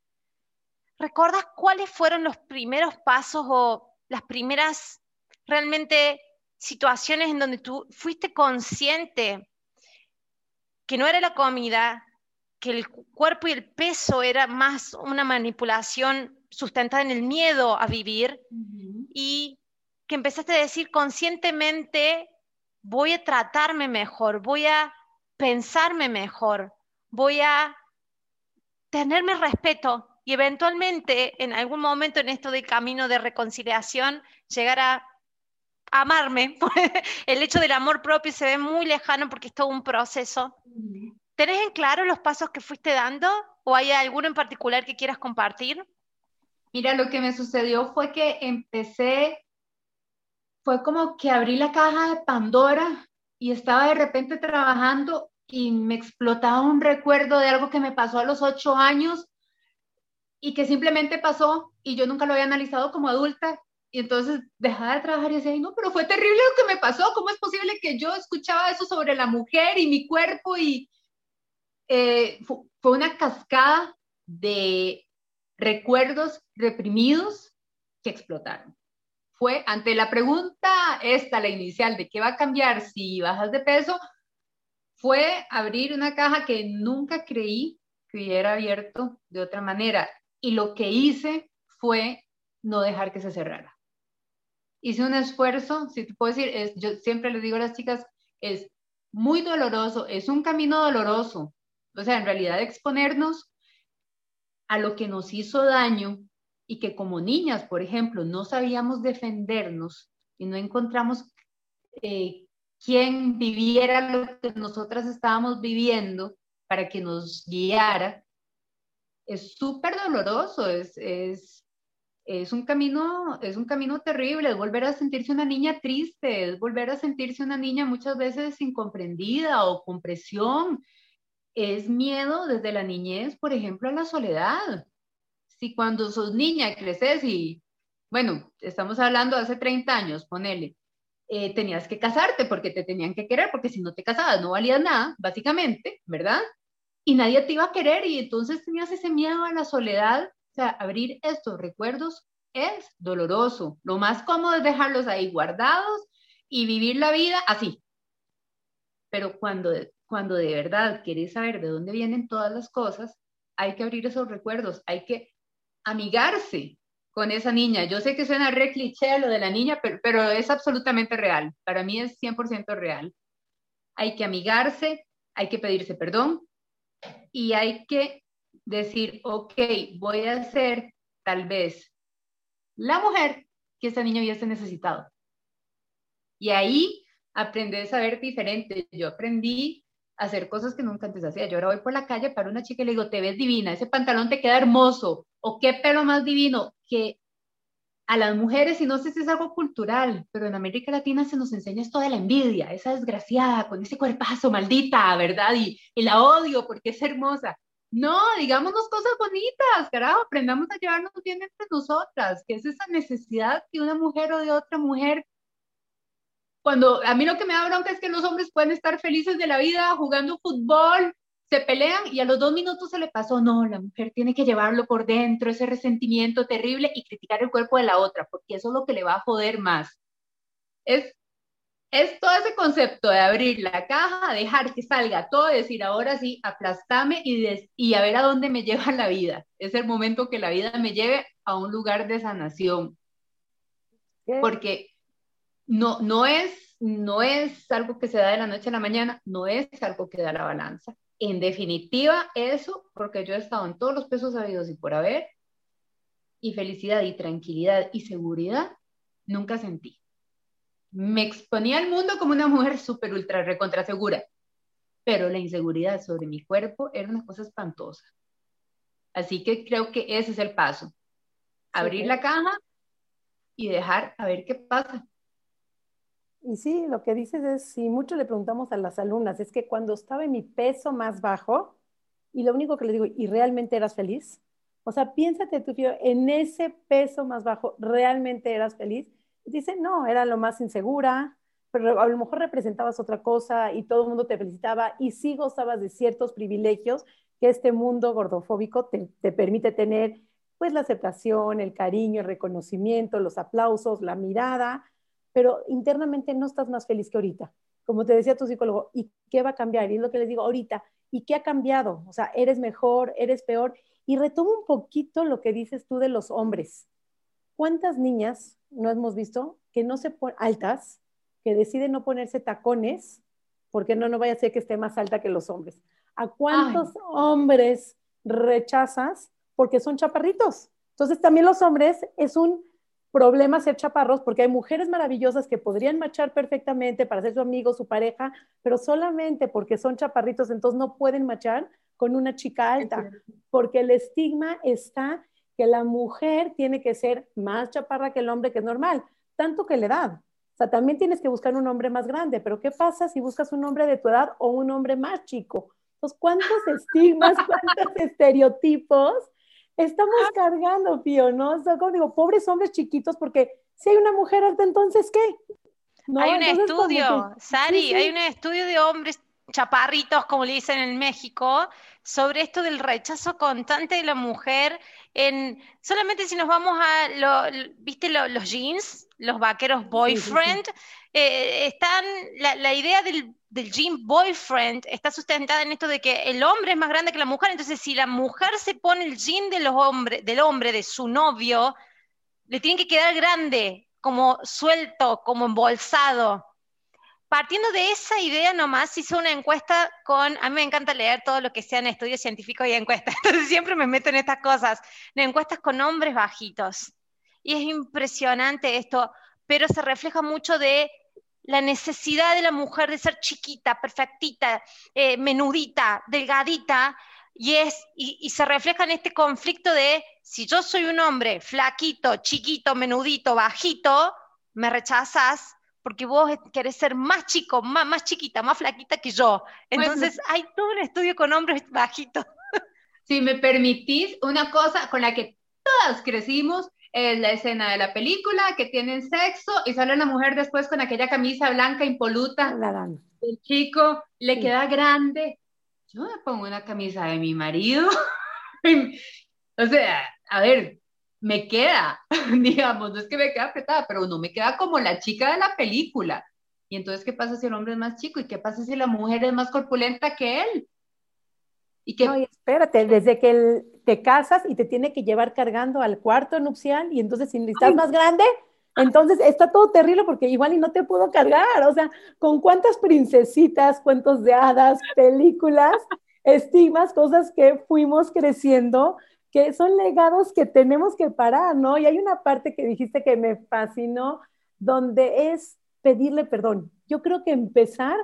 ¿Recuerdas cuáles fueron los primeros pasos o las primeras realmente situaciones en donde tú fuiste consciente que no era la comida, que el cuerpo y el peso era más una manipulación sustentada en el miedo a vivir y que empezaste a decir conscientemente, voy a tratarme mejor, voy a pensarme mejor, voy a tenerme respeto y eventualmente en algún momento en esto del camino de reconciliación llegar a amarme. el hecho del amor propio se ve muy lejano porque es todo un proceso. ¿Tenés en claro los pasos que fuiste dando o hay alguno en particular que quieras compartir? Mira, lo que me sucedió fue que empecé, fue como que abrí la caja de Pandora y estaba de repente trabajando y me explotaba un recuerdo de algo que me pasó a los ocho años y que simplemente pasó y yo nunca lo había analizado como adulta. Y entonces dejaba de trabajar y decía, no, pero fue terrible lo que me pasó. ¿Cómo es posible que yo escuchaba eso sobre la mujer y mi cuerpo? Y eh, fue una cascada de recuerdos reprimidos que explotaron. Fue ante la pregunta esta, la inicial, de qué va a cambiar si bajas de peso, fue abrir una caja que nunca creí que hubiera abierto de otra manera. Y lo que hice fue no dejar que se cerrara. Hice un esfuerzo, si te puedo decir, es, yo siempre les digo a las chicas, es muy doloroso, es un camino doloroso. O sea, en realidad exponernos a lo que nos hizo daño y que como niñas, por ejemplo, no sabíamos defendernos y no encontramos eh, quien viviera lo que nosotras estábamos viviendo para que nos guiara, es súper doloroso, es, es, es, un camino, es un camino terrible, es volver a sentirse una niña triste, es volver a sentirse una niña muchas veces incomprendida o con presión, es miedo desde la niñez, por ejemplo, a la soledad. Si cuando sos niña creces y, bueno, estamos hablando hace 30 años, ponele, eh, tenías que casarte porque te tenían que querer, porque si no te casabas no valías nada, básicamente, ¿verdad? Y nadie te iba a querer y entonces tenías ese miedo a la soledad. O sea, abrir estos recuerdos es doloroso. Lo más cómodo es dejarlos ahí guardados y vivir la vida así. Pero cuando, cuando de verdad quieres saber de dónde vienen todas las cosas, hay que abrir esos recuerdos, hay que amigarse con esa niña. Yo sé que suena re cliché lo de la niña, pero, es absolutamente real. Para mí es 100% real. Hay que amigarse, hay que pedirse perdón y hay que decir, ok, voy a ser tal vez la mujer que esta niña hubiese necesitado. Y ahí aprendí a saber diferente. Yo aprendí a hacer cosas que nunca antes hacía. Yo ahora voy por la calle para una chica y le digo, te ves divina, ese pantalón te queda hermoso, o qué pelo más divino, que a las mujeres, y no sé si es algo cultural, pero en América Latina se nos enseña esto de la envidia, esa desgraciada, con ese cuerpazo, maldita, ¿verdad? Y, la odio porque es hermosa. No, digámonos cosas bonitas, carajo, aprendamos a llevarnos bien entre nosotras, que es esa necesidad que una mujer o de otra mujer cuando a mí lo que me da bronca es que los hombres pueden estar felices de la vida jugando fútbol, se pelean y a los dos minutos se le pasó, no, la mujer tiene que llevarlo por dentro, ese resentimiento terrible y criticar el cuerpo de la otra, porque eso es lo que le va a joder más. Es, es todo ese concepto de abrir la caja, dejar que salga todo, decir, ahora sí, aplastame y, y a ver a dónde me lleva la vida. Es el momento que la vida me lleve a un lugar de sanación. Porque no, no, es, no es algo que se da de la noche a la mañana, no es algo que da la balanza en definitiva, eso, porque yo he estado en todos los pesos habidos y por haber, y felicidad y tranquilidad y seguridad, nunca sentí. Me exponía al mundo como una mujer súper ultra recontra segura, pero la inseguridad sobre mi cuerpo era una cosa espantosa. Así que creo que ese es el paso. Abrir la caja y dejar a ver qué pasa. Y sí, lo que dices es, si mucho le preguntamos a las alumnas, es que cuando estaba en mi peso más bajo, y lo único que les digo, ¿y realmente eras feliz? O sea, piénsate tú, en ese peso más bajo, ¿realmente eras feliz? Dice, no, era lo más insegura, pero a lo mejor representabas otra cosa y todo el mundo te felicitaba y sí gozabas de ciertos privilegios que este mundo gordofóbico te, te permite tener, pues la aceptación, el cariño, el reconocimiento, los aplausos, la mirada, pero internamente no estás más feliz que ahorita. Como te decía tu psicólogo, ¿y qué va a cambiar? Y es lo que les digo ahorita, ¿y qué ha cambiado? O sea, ¿eres mejor? ¿Eres peor? Y retomo un poquito lo que dices tú de los hombres. ¿Cuántas niñas no hemos visto que no se ponen altas, que deciden no ponerse tacones, porque no, no vaya a ser que esté más alta que los hombres? ¿A cuántos hombres rechazas porque son chaparritos? Entonces también los hombres es un problema ser chaparros porque hay mujeres maravillosas que podrían marchar perfectamente para ser su amigo, su pareja, pero solamente porque son chaparritos, entonces no pueden marchar con una chica alta, porque el estigma está que la mujer tiene que ser más chaparra que el hombre, que es normal, tanto que la edad. O sea, también tienes que buscar un hombre más grande, pero ¿qué pasa si buscas un hombre de tu edad o un hombre más chico? Entonces, ¿cuántos estigmas, cuántos estereotipos estamos cargando, Pío, ¿no? O sea, como digo, pobres hombres chiquitos, porque si hay una mujer alta, entonces, ¿qué? Hay un estudio, Sari, hay un estudio de hombres chaparritos, como le dicen en México, sobre esto del rechazo constante de la mujer. En, solamente si nos vamos a, lo, ¿viste los jeans? Los vaqueros boyfriend. Eh, están, la, la idea del del jean boyfriend está sustentada en esto de que el hombre es más grande que la mujer, entonces si la mujer se pone el jean de los hombres, del hombre, de su novio, le tiene que quedar grande, como suelto, como embolsado. Partiendo de esa idea nomás, hizo una encuesta con, a mí me encanta leer todo lo que sean estudios científicos y encuestas, entonces siempre me meto en estas cosas, en encuestas con hombres bajitos. Y es impresionante esto, pero se refleja mucho de la necesidad de la mujer de ser chiquita, perfectita, eh, menudita, delgadita, y, es, y, se refleja en este conflicto de si yo soy un hombre flaquito, chiquito, menudito, bajito, me rechazas porque vos querés ser más chico, más, más chiquita, más flaquita que yo. Entonces hay todo un estudio con hombres bajitos. Si me permitís, una cosa con la que todas crecimos es la escena de la película, que tienen sexo y sale una mujer después con aquella camisa blanca impoluta. El chico le queda grande. Yo me pongo una camisa de mi marido. o sea, a ver, me queda, digamos, no es que me queda apretada, pero no me queda como la chica de la película. Y entonces, ¿qué pasa si el hombre es más chico? ¿Y qué pasa si la mujer es más corpulenta que él? Y que... espérate, desde que te casas y te tiene que llevar cargando al cuarto nupcial y entonces si estás más grande, entonces está todo terrible porque igual y no te puedo cargar. O sea, con cuántas princesitas, cuentos de hadas, películas, estigmas, cosas que fuimos creciendo, que son legados que tenemos que parar, ¿no? Y hay una parte que dijiste que me fascinó, donde es pedirle perdón. Yo creo que empezar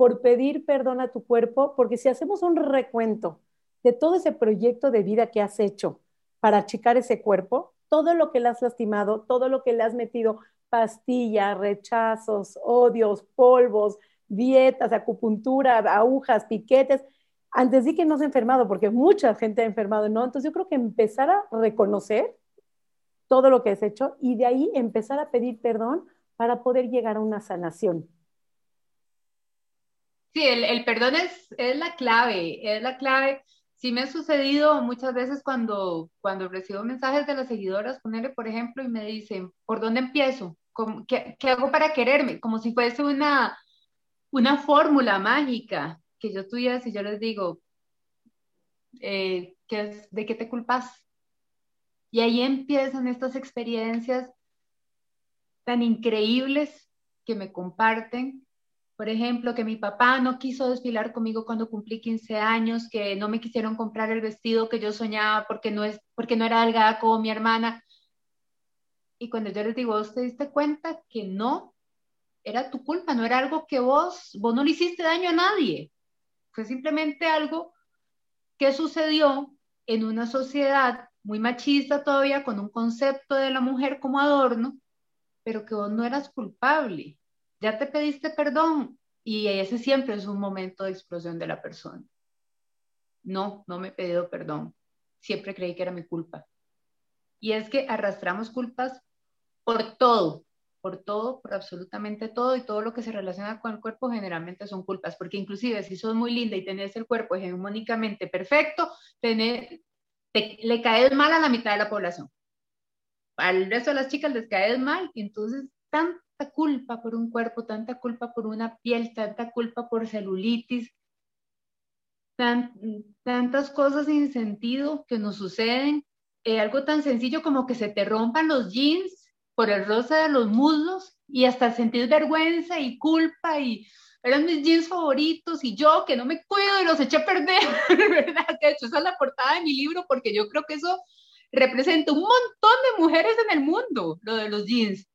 por pedir perdón a tu cuerpo, porque si hacemos un recuento de todo ese proyecto de vida que has hecho para achicar ese cuerpo, todo lo que le has lastimado, todo lo que le has metido, pastillas, rechazos, odios, polvos, dietas, acupuntura, agujas, piquetes, antes de que no se enfermado, porque mucha gente ha enfermado, ¿no? Entonces yo creo que empezar a reconocer todo lo que has hecho y de ahí empezar a pedir perdón para poder llegar a una sanación. Sí, el, perdón es, la clave, es la clave. Sí me ha sucedido muchas veces cuando, cuando recibo mensajes de las seguidoras, ponerle por ejemplo, y me dicen, ¿por dónde empiezo? ¿Qué, ¿Qué, hago para quererme? Como si fuese una, una fórmula mágica que yo tuviera si yo les digo, eh, ¿qué ¿de qué te culpas? Y ahí empiezan estas experiencias tan increíbles que me comparten por ejemplo, que mi papá no quiso desfilar conmigo cuando cumplí 15 años, que no me quisieron comprar el vestido que yo soñaba porque no, es, porque no era delgada como mi hermana. Y cuando yo les digo, ¿vos te diste cuenta que no? Era tu culpa, no era algo que vos, vos no le hiciste daño a nadie. Fue simplemente algo que sucedió en una sociedad muy machista todavía, con un concepto de la mujer como adorno, pero que vos no eras culpable ya te pediste perdón y ese siempre es un momento de explosión de la persona. No, no me he pedido perdón. Siempre creí que era mi culpa. Y es que arrastramos culpas por todo, por todo, por absolutamente todo y todo lo que se relaciona con el cuerpo generalmente son culpas, porque inclusive si sos muy linda y tenés el cuerpo hegemónicamente perfecto, le caes mal a la mitad de la población. Al resto de las chicas les caes mal, entonces tanta culpa por un cuerpo, tanta culpa por una piel, tanta culpa por celulitis, tantas cosas sin sentido que nos suceden. Eh, algo tan sencillo como que se te rompan los jeans por el roce de los muslos y hasta sentir vergüenza y culpa y eran mis jeans favoritos y yo que no me cuido y los eché a perder, ¿verdad? De hecho, esa es la portada de mi libro porque yo creo que eso representa un montón de mujeres en el mundo, lo de los jeans.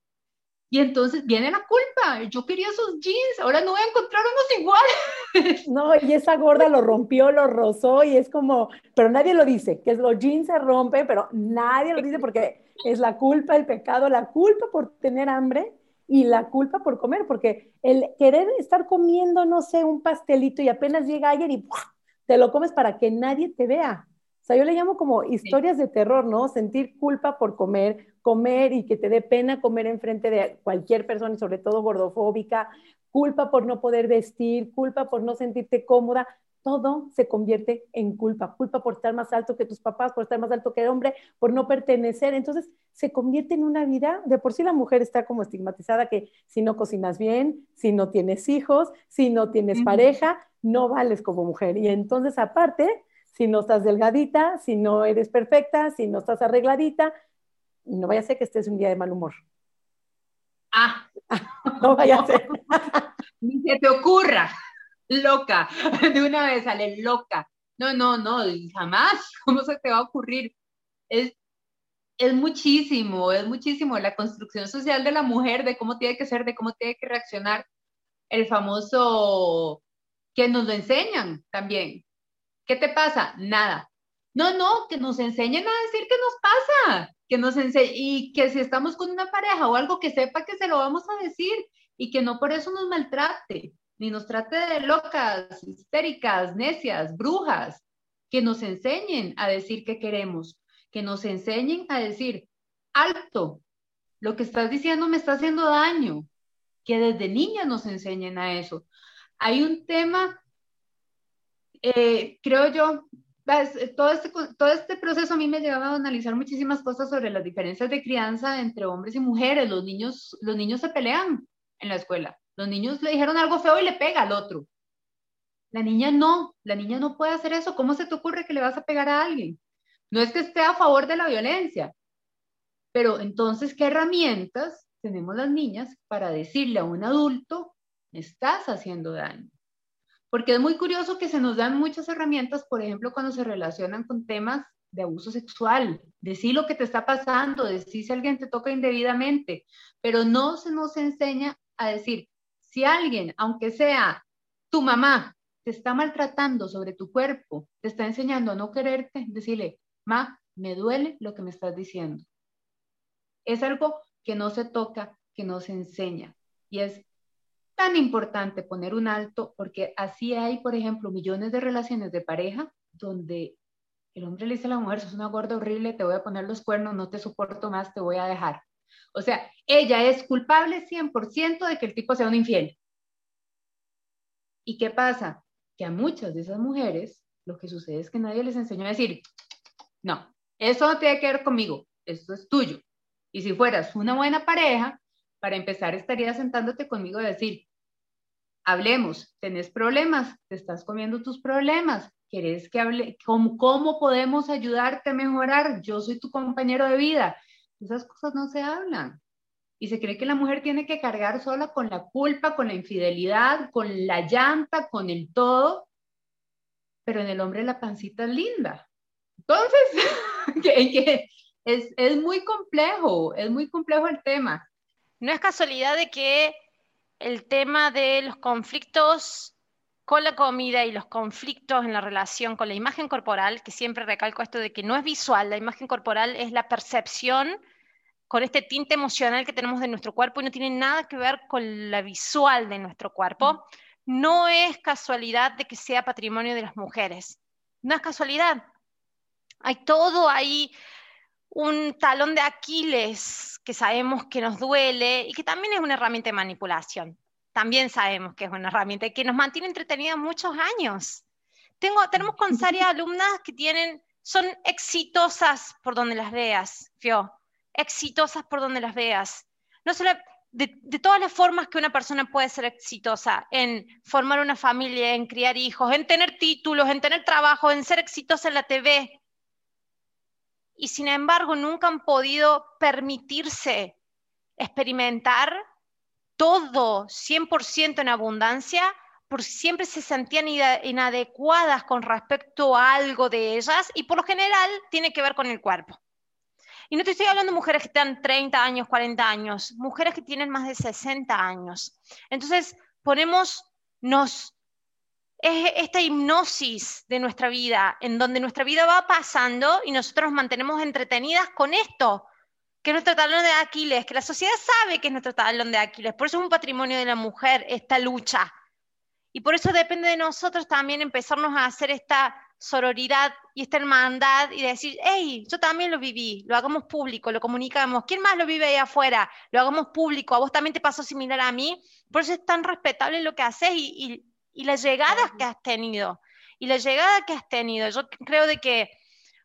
Y entonces viene la culpa. Yo quería esos jeans, ahora no voy a encontrar unos iguales. No, y esa gorda lo rompió, lo rozó y es como, pero nadie lo dice, que los jeans se rompen, pero nadie lo dice porque es la culpa, el pecado, la culpa por tener hambre y la culpa por comer, porque el querer estar comiendo, no sé, un pastelito y apenas llega ayer y te lo comes para que nadie te vea. O sea, yo le llamo como historias de terror, ¿no? Sentir culpa por comer, comer y que te dé pena comer enfrente de cualquier persona, y sobre todo gordofóbica, culpa por no poder vestir, culpa por no sentirte cómoda, todo se convierte en culpa, culpa por estar más alto que tus papás, por estar más alto que el hombre, por no pertenecer. Entonces se convierte en una vida, de por sí la mujer está como estigmatizada que si no cocinas bien, si no tienes hijos, si no tienes pareja, no vales como mujer. Y entonces aparte si no estás delgadita, si no eres perfecta, si no estás arregladita, no vaya a ser que estés un día de mal humor. Ah, no vaya a ser. Ni se te ocurra, loca, de una vez sale loca. No, no, no, jamás, ¿cómo se te va a ocurrir? Es, es muchísimo, es muchísimo la construcción social de la mujer, de cómo tiene que ser, de cómo tiene que reaccionar. El famoso que nos lo enseñan también, ¿Qué te pasa? Nada. No, no, que nos enseñen a decir qué nos pasa, que nos y que si estamos con una pareja o algo que sepa que se lo vamos a decir y que no por eso nos maltrate, ni nos trate de locas, histéricas, necias, brujas, que nos enseñen a decir qué queremos, que nos enseñen a decir, alto, lo que estás diciendo me está haciendo daño, que desde niñas nos enseñen a eso. Hay un tema eh, creo yo, eh, todo este, todo este proceso a mí me llevaba a analizar muchísimas cosas sobre las diferencias de crianza entre hombres y mujeres. Los niños, los niños se pelean en la escuela. Los niños le dijeron algo feo y le pega al otro. La niña no, la niña no puede hacer eso. ¿Cómo se te ocurre que le vas a pegar a alguien? No es que esté a favor de la violencia, pero entonces, ¿qué herramientas tenemos las niñas para decirle a un adulto, estás haciendo daño? Porque es muy curioso que se nos dan muchas herramientas, por ejemplo, cuando se relacionan con temas de abuso sexual, decir lo que te está pasando, decir si alguien te toca indebidamente, pero no se nos enseña a decir, si alguien, aunque sea tu mamá, te está maltratando sobre tu cuerpo, te está enseñando a no quererte, decirle, ma, me duele lo que me estás diciendo. Es algo que no se toca, que no se enseña. Y es tan importante poner un alto porque así hay, por ejemplo, millones de relaciones de pareja donde el hombre le dice a la mujer, sos una gorda horrible, te voy a poner los cuernos, no te soporto más, te voy a dejar. O sea, ella es culpable 100% de que el tipo sea un infiel. ¿Y qué pasa? Que a muchas de esas mujeres lo que sucede es que nadie les enseñó a decir, no, eso no tiene que ver conmigo, esto es tuyo. Y si fueras una buena pareja, para empezar estaría sentándote conmigo y decir, hablemos, tenés problemas, te estás comiendo tus problemas, ¿querés que hable? ¿Cómo, ¿Cómo podemos ayudarte a mejorar? Yo soy tu compañero de vida. Esas cosas no se hablan. Y se cree que la mujer tiene que cargar sola con la culpa, con la infidelidad, con la llanta, con el todo. Pero en el hombre la pancita es linda. Entonces, es, es muy complejo, es muy complejo el tema. No es casualidad de que el tema de los conflictos con la comida y los conflictos en la relación con la imagen corporal, que siempre recalco esto de que no es visual, la imagen corporal es la percepción con este tinte emocional que tenemos de nuestro cuerpo y no tiene nada que ver con la visual de nuestro cuerpo. No es casualidad de que sea patrimonio de las mujeres. No es casualidad. Hay todo ahí un talón de Aquiles que sabemos que nos duele y que también es una herramienta de manipulación. También sabemos que es una herramienta que nos mantiene entretenidas muchos años. Tengo, tenemos con Sari alumnas que tienen, son exitosas por donde las veas, Fio, exitosas por donde las veas. No solo, de, de, todas las formas que una persona puede ser exitosa, en formar una familia, en criar hijos, en tener títulos, en tener trabajo, en ser exitosa en la TV, y sin embargo nunca han podido permitirse experimentar todo 100% en abundancia, porque siempre se sentían inadecuadas con respecto a algo de ellas y por lo general tiene que ver con el cuerpo. Y no te estoy hablando de mujeres que tengan 30 años, 40 años, mujeres que tienen más de 60 años. Entonces, ponemos, nos es esta hipnosis de nuestra vida, en donde nuestra vida va pasando y nosotros nos mantenemos entretenidas con esto, que es nuestro talón de Aquiles, que la sociedad sabe que es nuestro talón de Aquiles, por eso es un patrimonio de la mujer esta lucha. Y por eso depende de nosotros también empezarnos a hacer esta sororidad y esta hermandad y decir, hey, yo también lo viví, lo hagamos público, lo comunicamos. ¿Quién más lo vive ahí afuera? Lo hagamos público. A vos también te pasó similar a mí. Por eso es tan respetable lo que haces y, y las llegadas que has tenido. Y la llegada que has tenido. Yo creo de que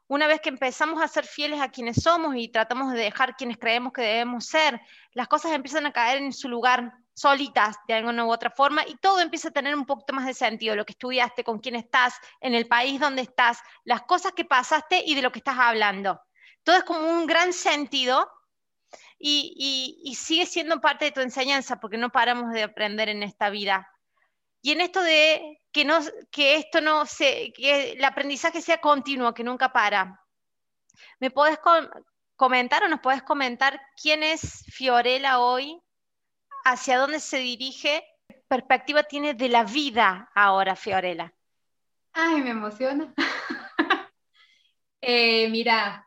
una vez que empezamos a ser fieles a quienes somos y tratamos de dejar quienes creemos que debemos ser, las cosas empiezan a caer en su lugar solitas de alguna u otra forma y todo empieza a tener un poquito más de sentido, lo que estudiaste, con quién estás, en el país donde estás, las cosas que pasaste y de lo que estás hablando. Todo es como un gran sentido y, y sigue siendo parte de tu enseñanza porque no paramos de aprender en esta vida. Y en esto de que, no, que esto no se, que el aprendizaje sea continuo, que nunca para. ¿Me puedes comentar o nos puedes comentar quién es Fiorella hoy? ¿Hacia dónde se dirige? ¿Qué perspectiva tiene de la vida ahora, Fiorella? Ay, me emociona. eh, mira,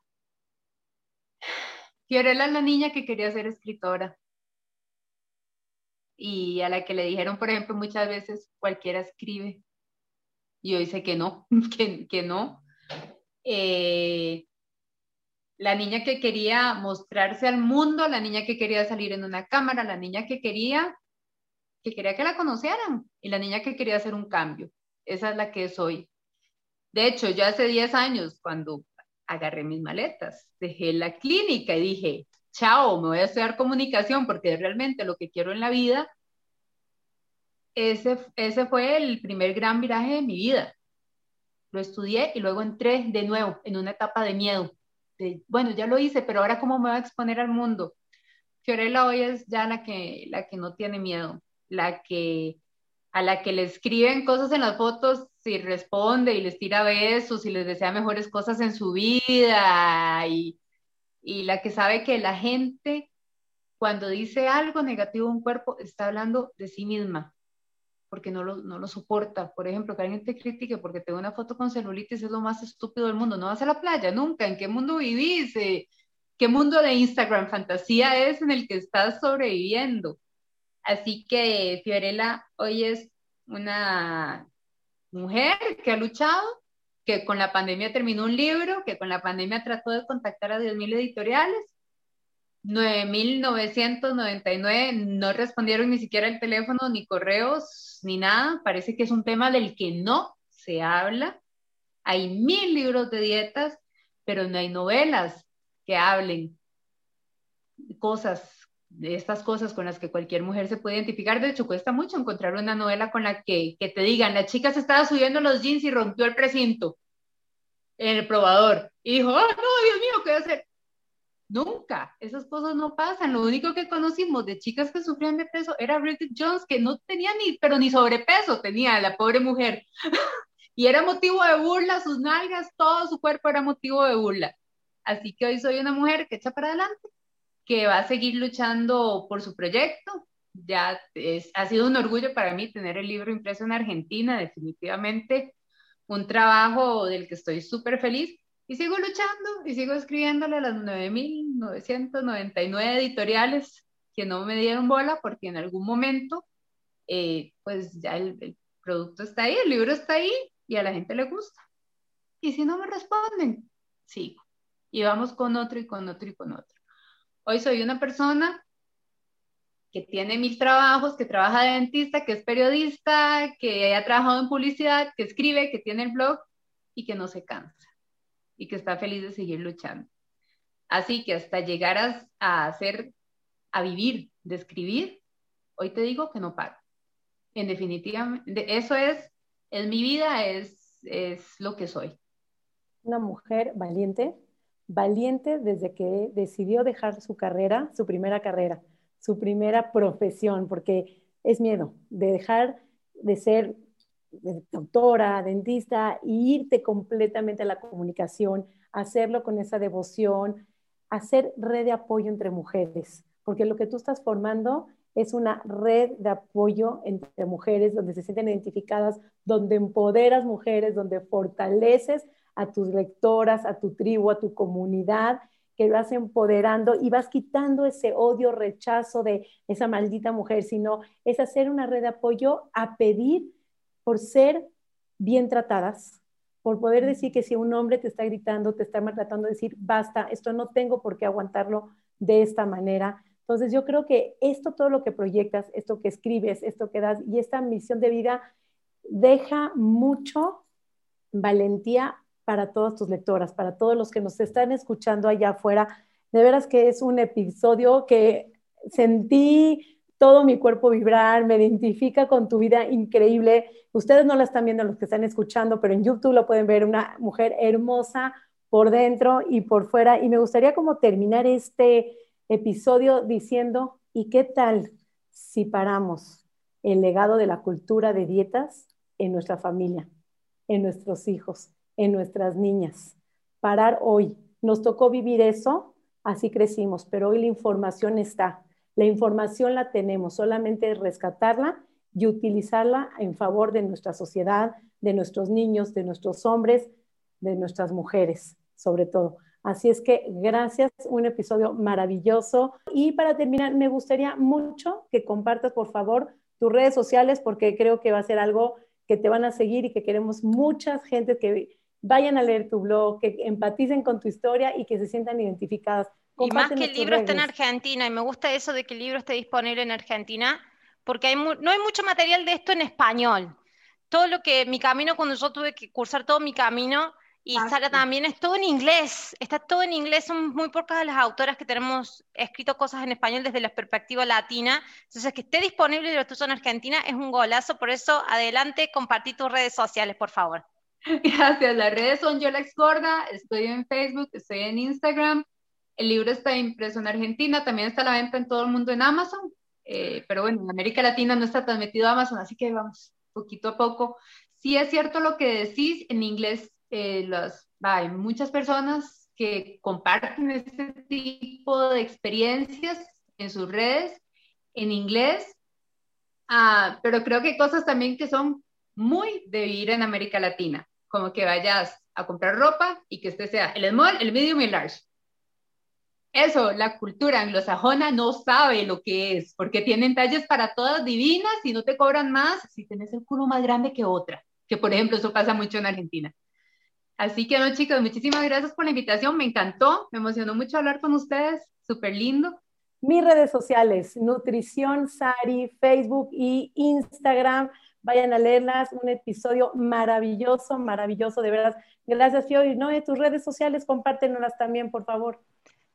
Fiorella es la niña que quería ser escritora y a la que le dijeron, por ejemplo, muchas veces cualquiera escribe. Y yo dice que no, que, no. Eh, la niña que quería mostrarse al mundo, la niña que quería salir en una cámara, la niña que quería que quería que la conocieran y la niña que quería hacer un cambio. Esa es la que soy. De hecho, ya hace 10 años, cuando agarré mis maletas, dejé la clínica y dije, chao, me voy a estudiar comunicación porque realmente lo que quiero en la vida. Ese, ese fue el primer gran viraje de mi vida. Lo estudié y luego entré de nuevo en una etapa de miedo. bueno, ya lo hice, pero ahora cómo me voy a exponer al mundo. Fiorella hoy es ya la que, la que no tiene miedo, la que a la que le escriben cosas en las fotos y responde y les tira besos y les desea mejores cosas en su vida y, y la que sabe que la gente cuando dice algo negativo de un cuerpo está hablando de sí misma, porque no lo, no lo soporta. Por ejemplo, que alguien te critique porque tengo una foto con celulitis es lo más estúpido del mundo. No vas a la playa nunca. ¿En qué mundo vivís? Eh, ¿Qué mundo de Instagram fantasía es en el que estás sobreviviendo? Así que Fiorella hoy es una mujer que ha luchado que con la pandemia terminó un libro, que con la pandemia trató de contactar a 10.000 editoriales, 9.999 no respondieron ni siquiera el teléfono, ni correos, ni nada. Parece que es un tema del que no se habla. Hay mil libros de dietas, pero no hay novelas que hablen cosas, de estas cosas con las que cualquier mujer se puede identificar. De hecho, cuesta mucho encontrar una novela con la que, que te digan, la chica se estaba subiendo los jeans y rompió el precinto en el probador. Y dijo, oh, no, Dios mío, ¿qué voy a hacer? Nunca, esas cosas no pasan. Lo único que conocimos de chicas que sufrían de peso era Bridget Jones, que no tenía ni, pero ni sobrepeso tenía la pobre mujer. y era motivo de burla, sus nalgas, todo su cuerpo era motivo de burla. Así que hoy soy una mujer que echa para adelante, que va a seguir luchando por su proyecto. Ya es, ha sido un orgullo para mí tener el libro impreso en Argentina, definitivamente un trabajo del que estoy súper feliz y sigo luchando y sigo escribiéndole a las 9.999 editoriales que no me dieron bola porque en algún momento eh, pues ya el, el producto está ahí, el libro está ahí y a la gente le gusta. Y si no me responden, sigo Y vamos con otro y con otro y con otro. Hoy soy una persona que tiene mil trabajos, que trabaja de dentista, que es periodista, que ha trabajado en publicidad, que escribe, que tiene el blog y que no se cansa y que está feliz de seguir luchando. Así que hasta llegar a, hacer, a vivir, de escribir, hoy te digo que no paro. En definitiva, eso es, es mi vida, es, es lo que soy. Una mujer valiente, valiente desde que decidió dejar su carrera, su primera carrera su primera profesión, porque es miedo de dejar de ser doctora, dentista, e irte completamente a la comunicación, hacerlo con esa devoción, hacer red de apoyo entre mujeres, porque lo que tú estás formando es una red de apoyo entre mujeres donde se sienten identificadas, donde empoderas mujeres, donde fortaleces a tus lectoras, a tu tribu, a tu comunidad que vas empoderando y vas quitando ese odio, rechazo de esa maldita mujer, sino es hacer una red de apoyo a pedir por ser bien tratadas, por poder decir que si un hombre te está gritando, te está maltratando, decir, basta, esto no tengo por qué aguantarlo de esta manera. Entonces yo creo que esto, todo lo que proyectas, esto que escribes, esto que das y esta misión de vida deja mucho valentía para todas tus lectoras, para todos los que nos están escuchando allá afuera. De veras que es un episodio que sentí todo mi cuerpo vibrar, me identifica con tu vida increíble. Ustedes no la están viendo los que están escuchando, pero en YouTube lo pueden ver, una mujer hermosa por dentro y por fuera. Y me gustaría como terminar este episodio diciendo, ¿y qué tal si paramos el legado de la cultura de dietas en nuestra familia, en nuestros hijos? en nuestras niñas. Parar hoy. Nos tocó vivir eso, así crecimos, pero hoy la información está. La información la tenemos, solamente rescatarla y utilizarla en favor de nuestra sociedad, de nuestros niños, de nuestros hombres, de nuestras mujeres, sobre todo. Así es que gracias, un episodio maravilloso. Y para terminar, me gustaría mucho que compartas, por favor, tus redes sociales, porque creo que va a ser algo que te van a seguir y que queremos muchas gente que vayan a leer tu blog, que empaticen con tu historia y que se sientan identificadas. Y más que el libro está en Argentina, y me gusta eso de que el libro esté disponible en Argentina, porque no hay mucho material de esto en español. Todo lo que, mi camino, cuando yo tuve que cursar todo mi camino, y ah, Sara también, es todo en inglés, está todo en inglés, son muy pocas las autoras que tenemos escrito cosas en español desde la perspectiva latina, entonces que esté disponible lo tuyo en Argentina es un golazo, por eso adelante, compartí tus redes sociales, por favor. Gracias. Las redes son Yo la Gorda. Estoy en Facebook, estoy en Instagram. El libro está impreso en Argentina. También está a la venta en todo el mundo en Amazon. Eh, pero bueno, en América Latina no está tan metido Amazon, así que vamos poquito a poco. Sí es cierto lo que decís. En inglés eh, los, hay muchas personas que comparten este tipo de experiencias en sus redes en inglés. Ah, pero creo que hay cosas también que son muy de vivir en América Latina como que vayas a comprar ropa y que este sea el small, el medium y el large. Eso, la cultura anglosajona no sabe lo que es, porque tienen talles para todas divinas y no te cobran más si tienes el culo más grande que otra, que por ejemplo eso pasa mucho en Argentina. Así que, no, chicos, muchísimas gracias por la invitación, me encantó, me emocionó mucho hablar con ustedes, súper lindo. Mis redes sociales, Nutrición Sari, Facebook y Instagram vayan a leerlas, un episodio maravilloso, maravilloso, de verdad. Gracias, Fio, y no de tus redes sociales, compártenoslas también, por favor.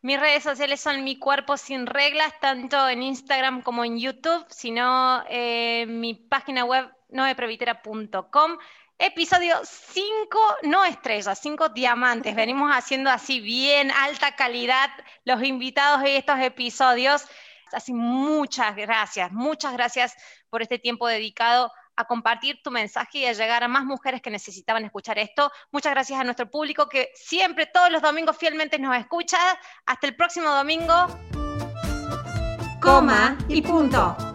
Mis redes sociales son Mi Cuerpo Sin Reglas, tanto en Instagram como en YouTube, sino eh, mi página web noeprevitera.com. Episodio 5, no estrellas, 5 diamantes. Venimos haciendo así bien alta calidad los invitados de estos episodios. Así muchas gracias, muchas gracias por este tiempo dedicado a compartir tu mensaje y a llegar a más mujeres que necesitaban escuchar esto. Muchas gracias a nuestro público que siempre, todos los domingos, fielmente nos escucha. Hasta el próximo domingo. Coma y punto.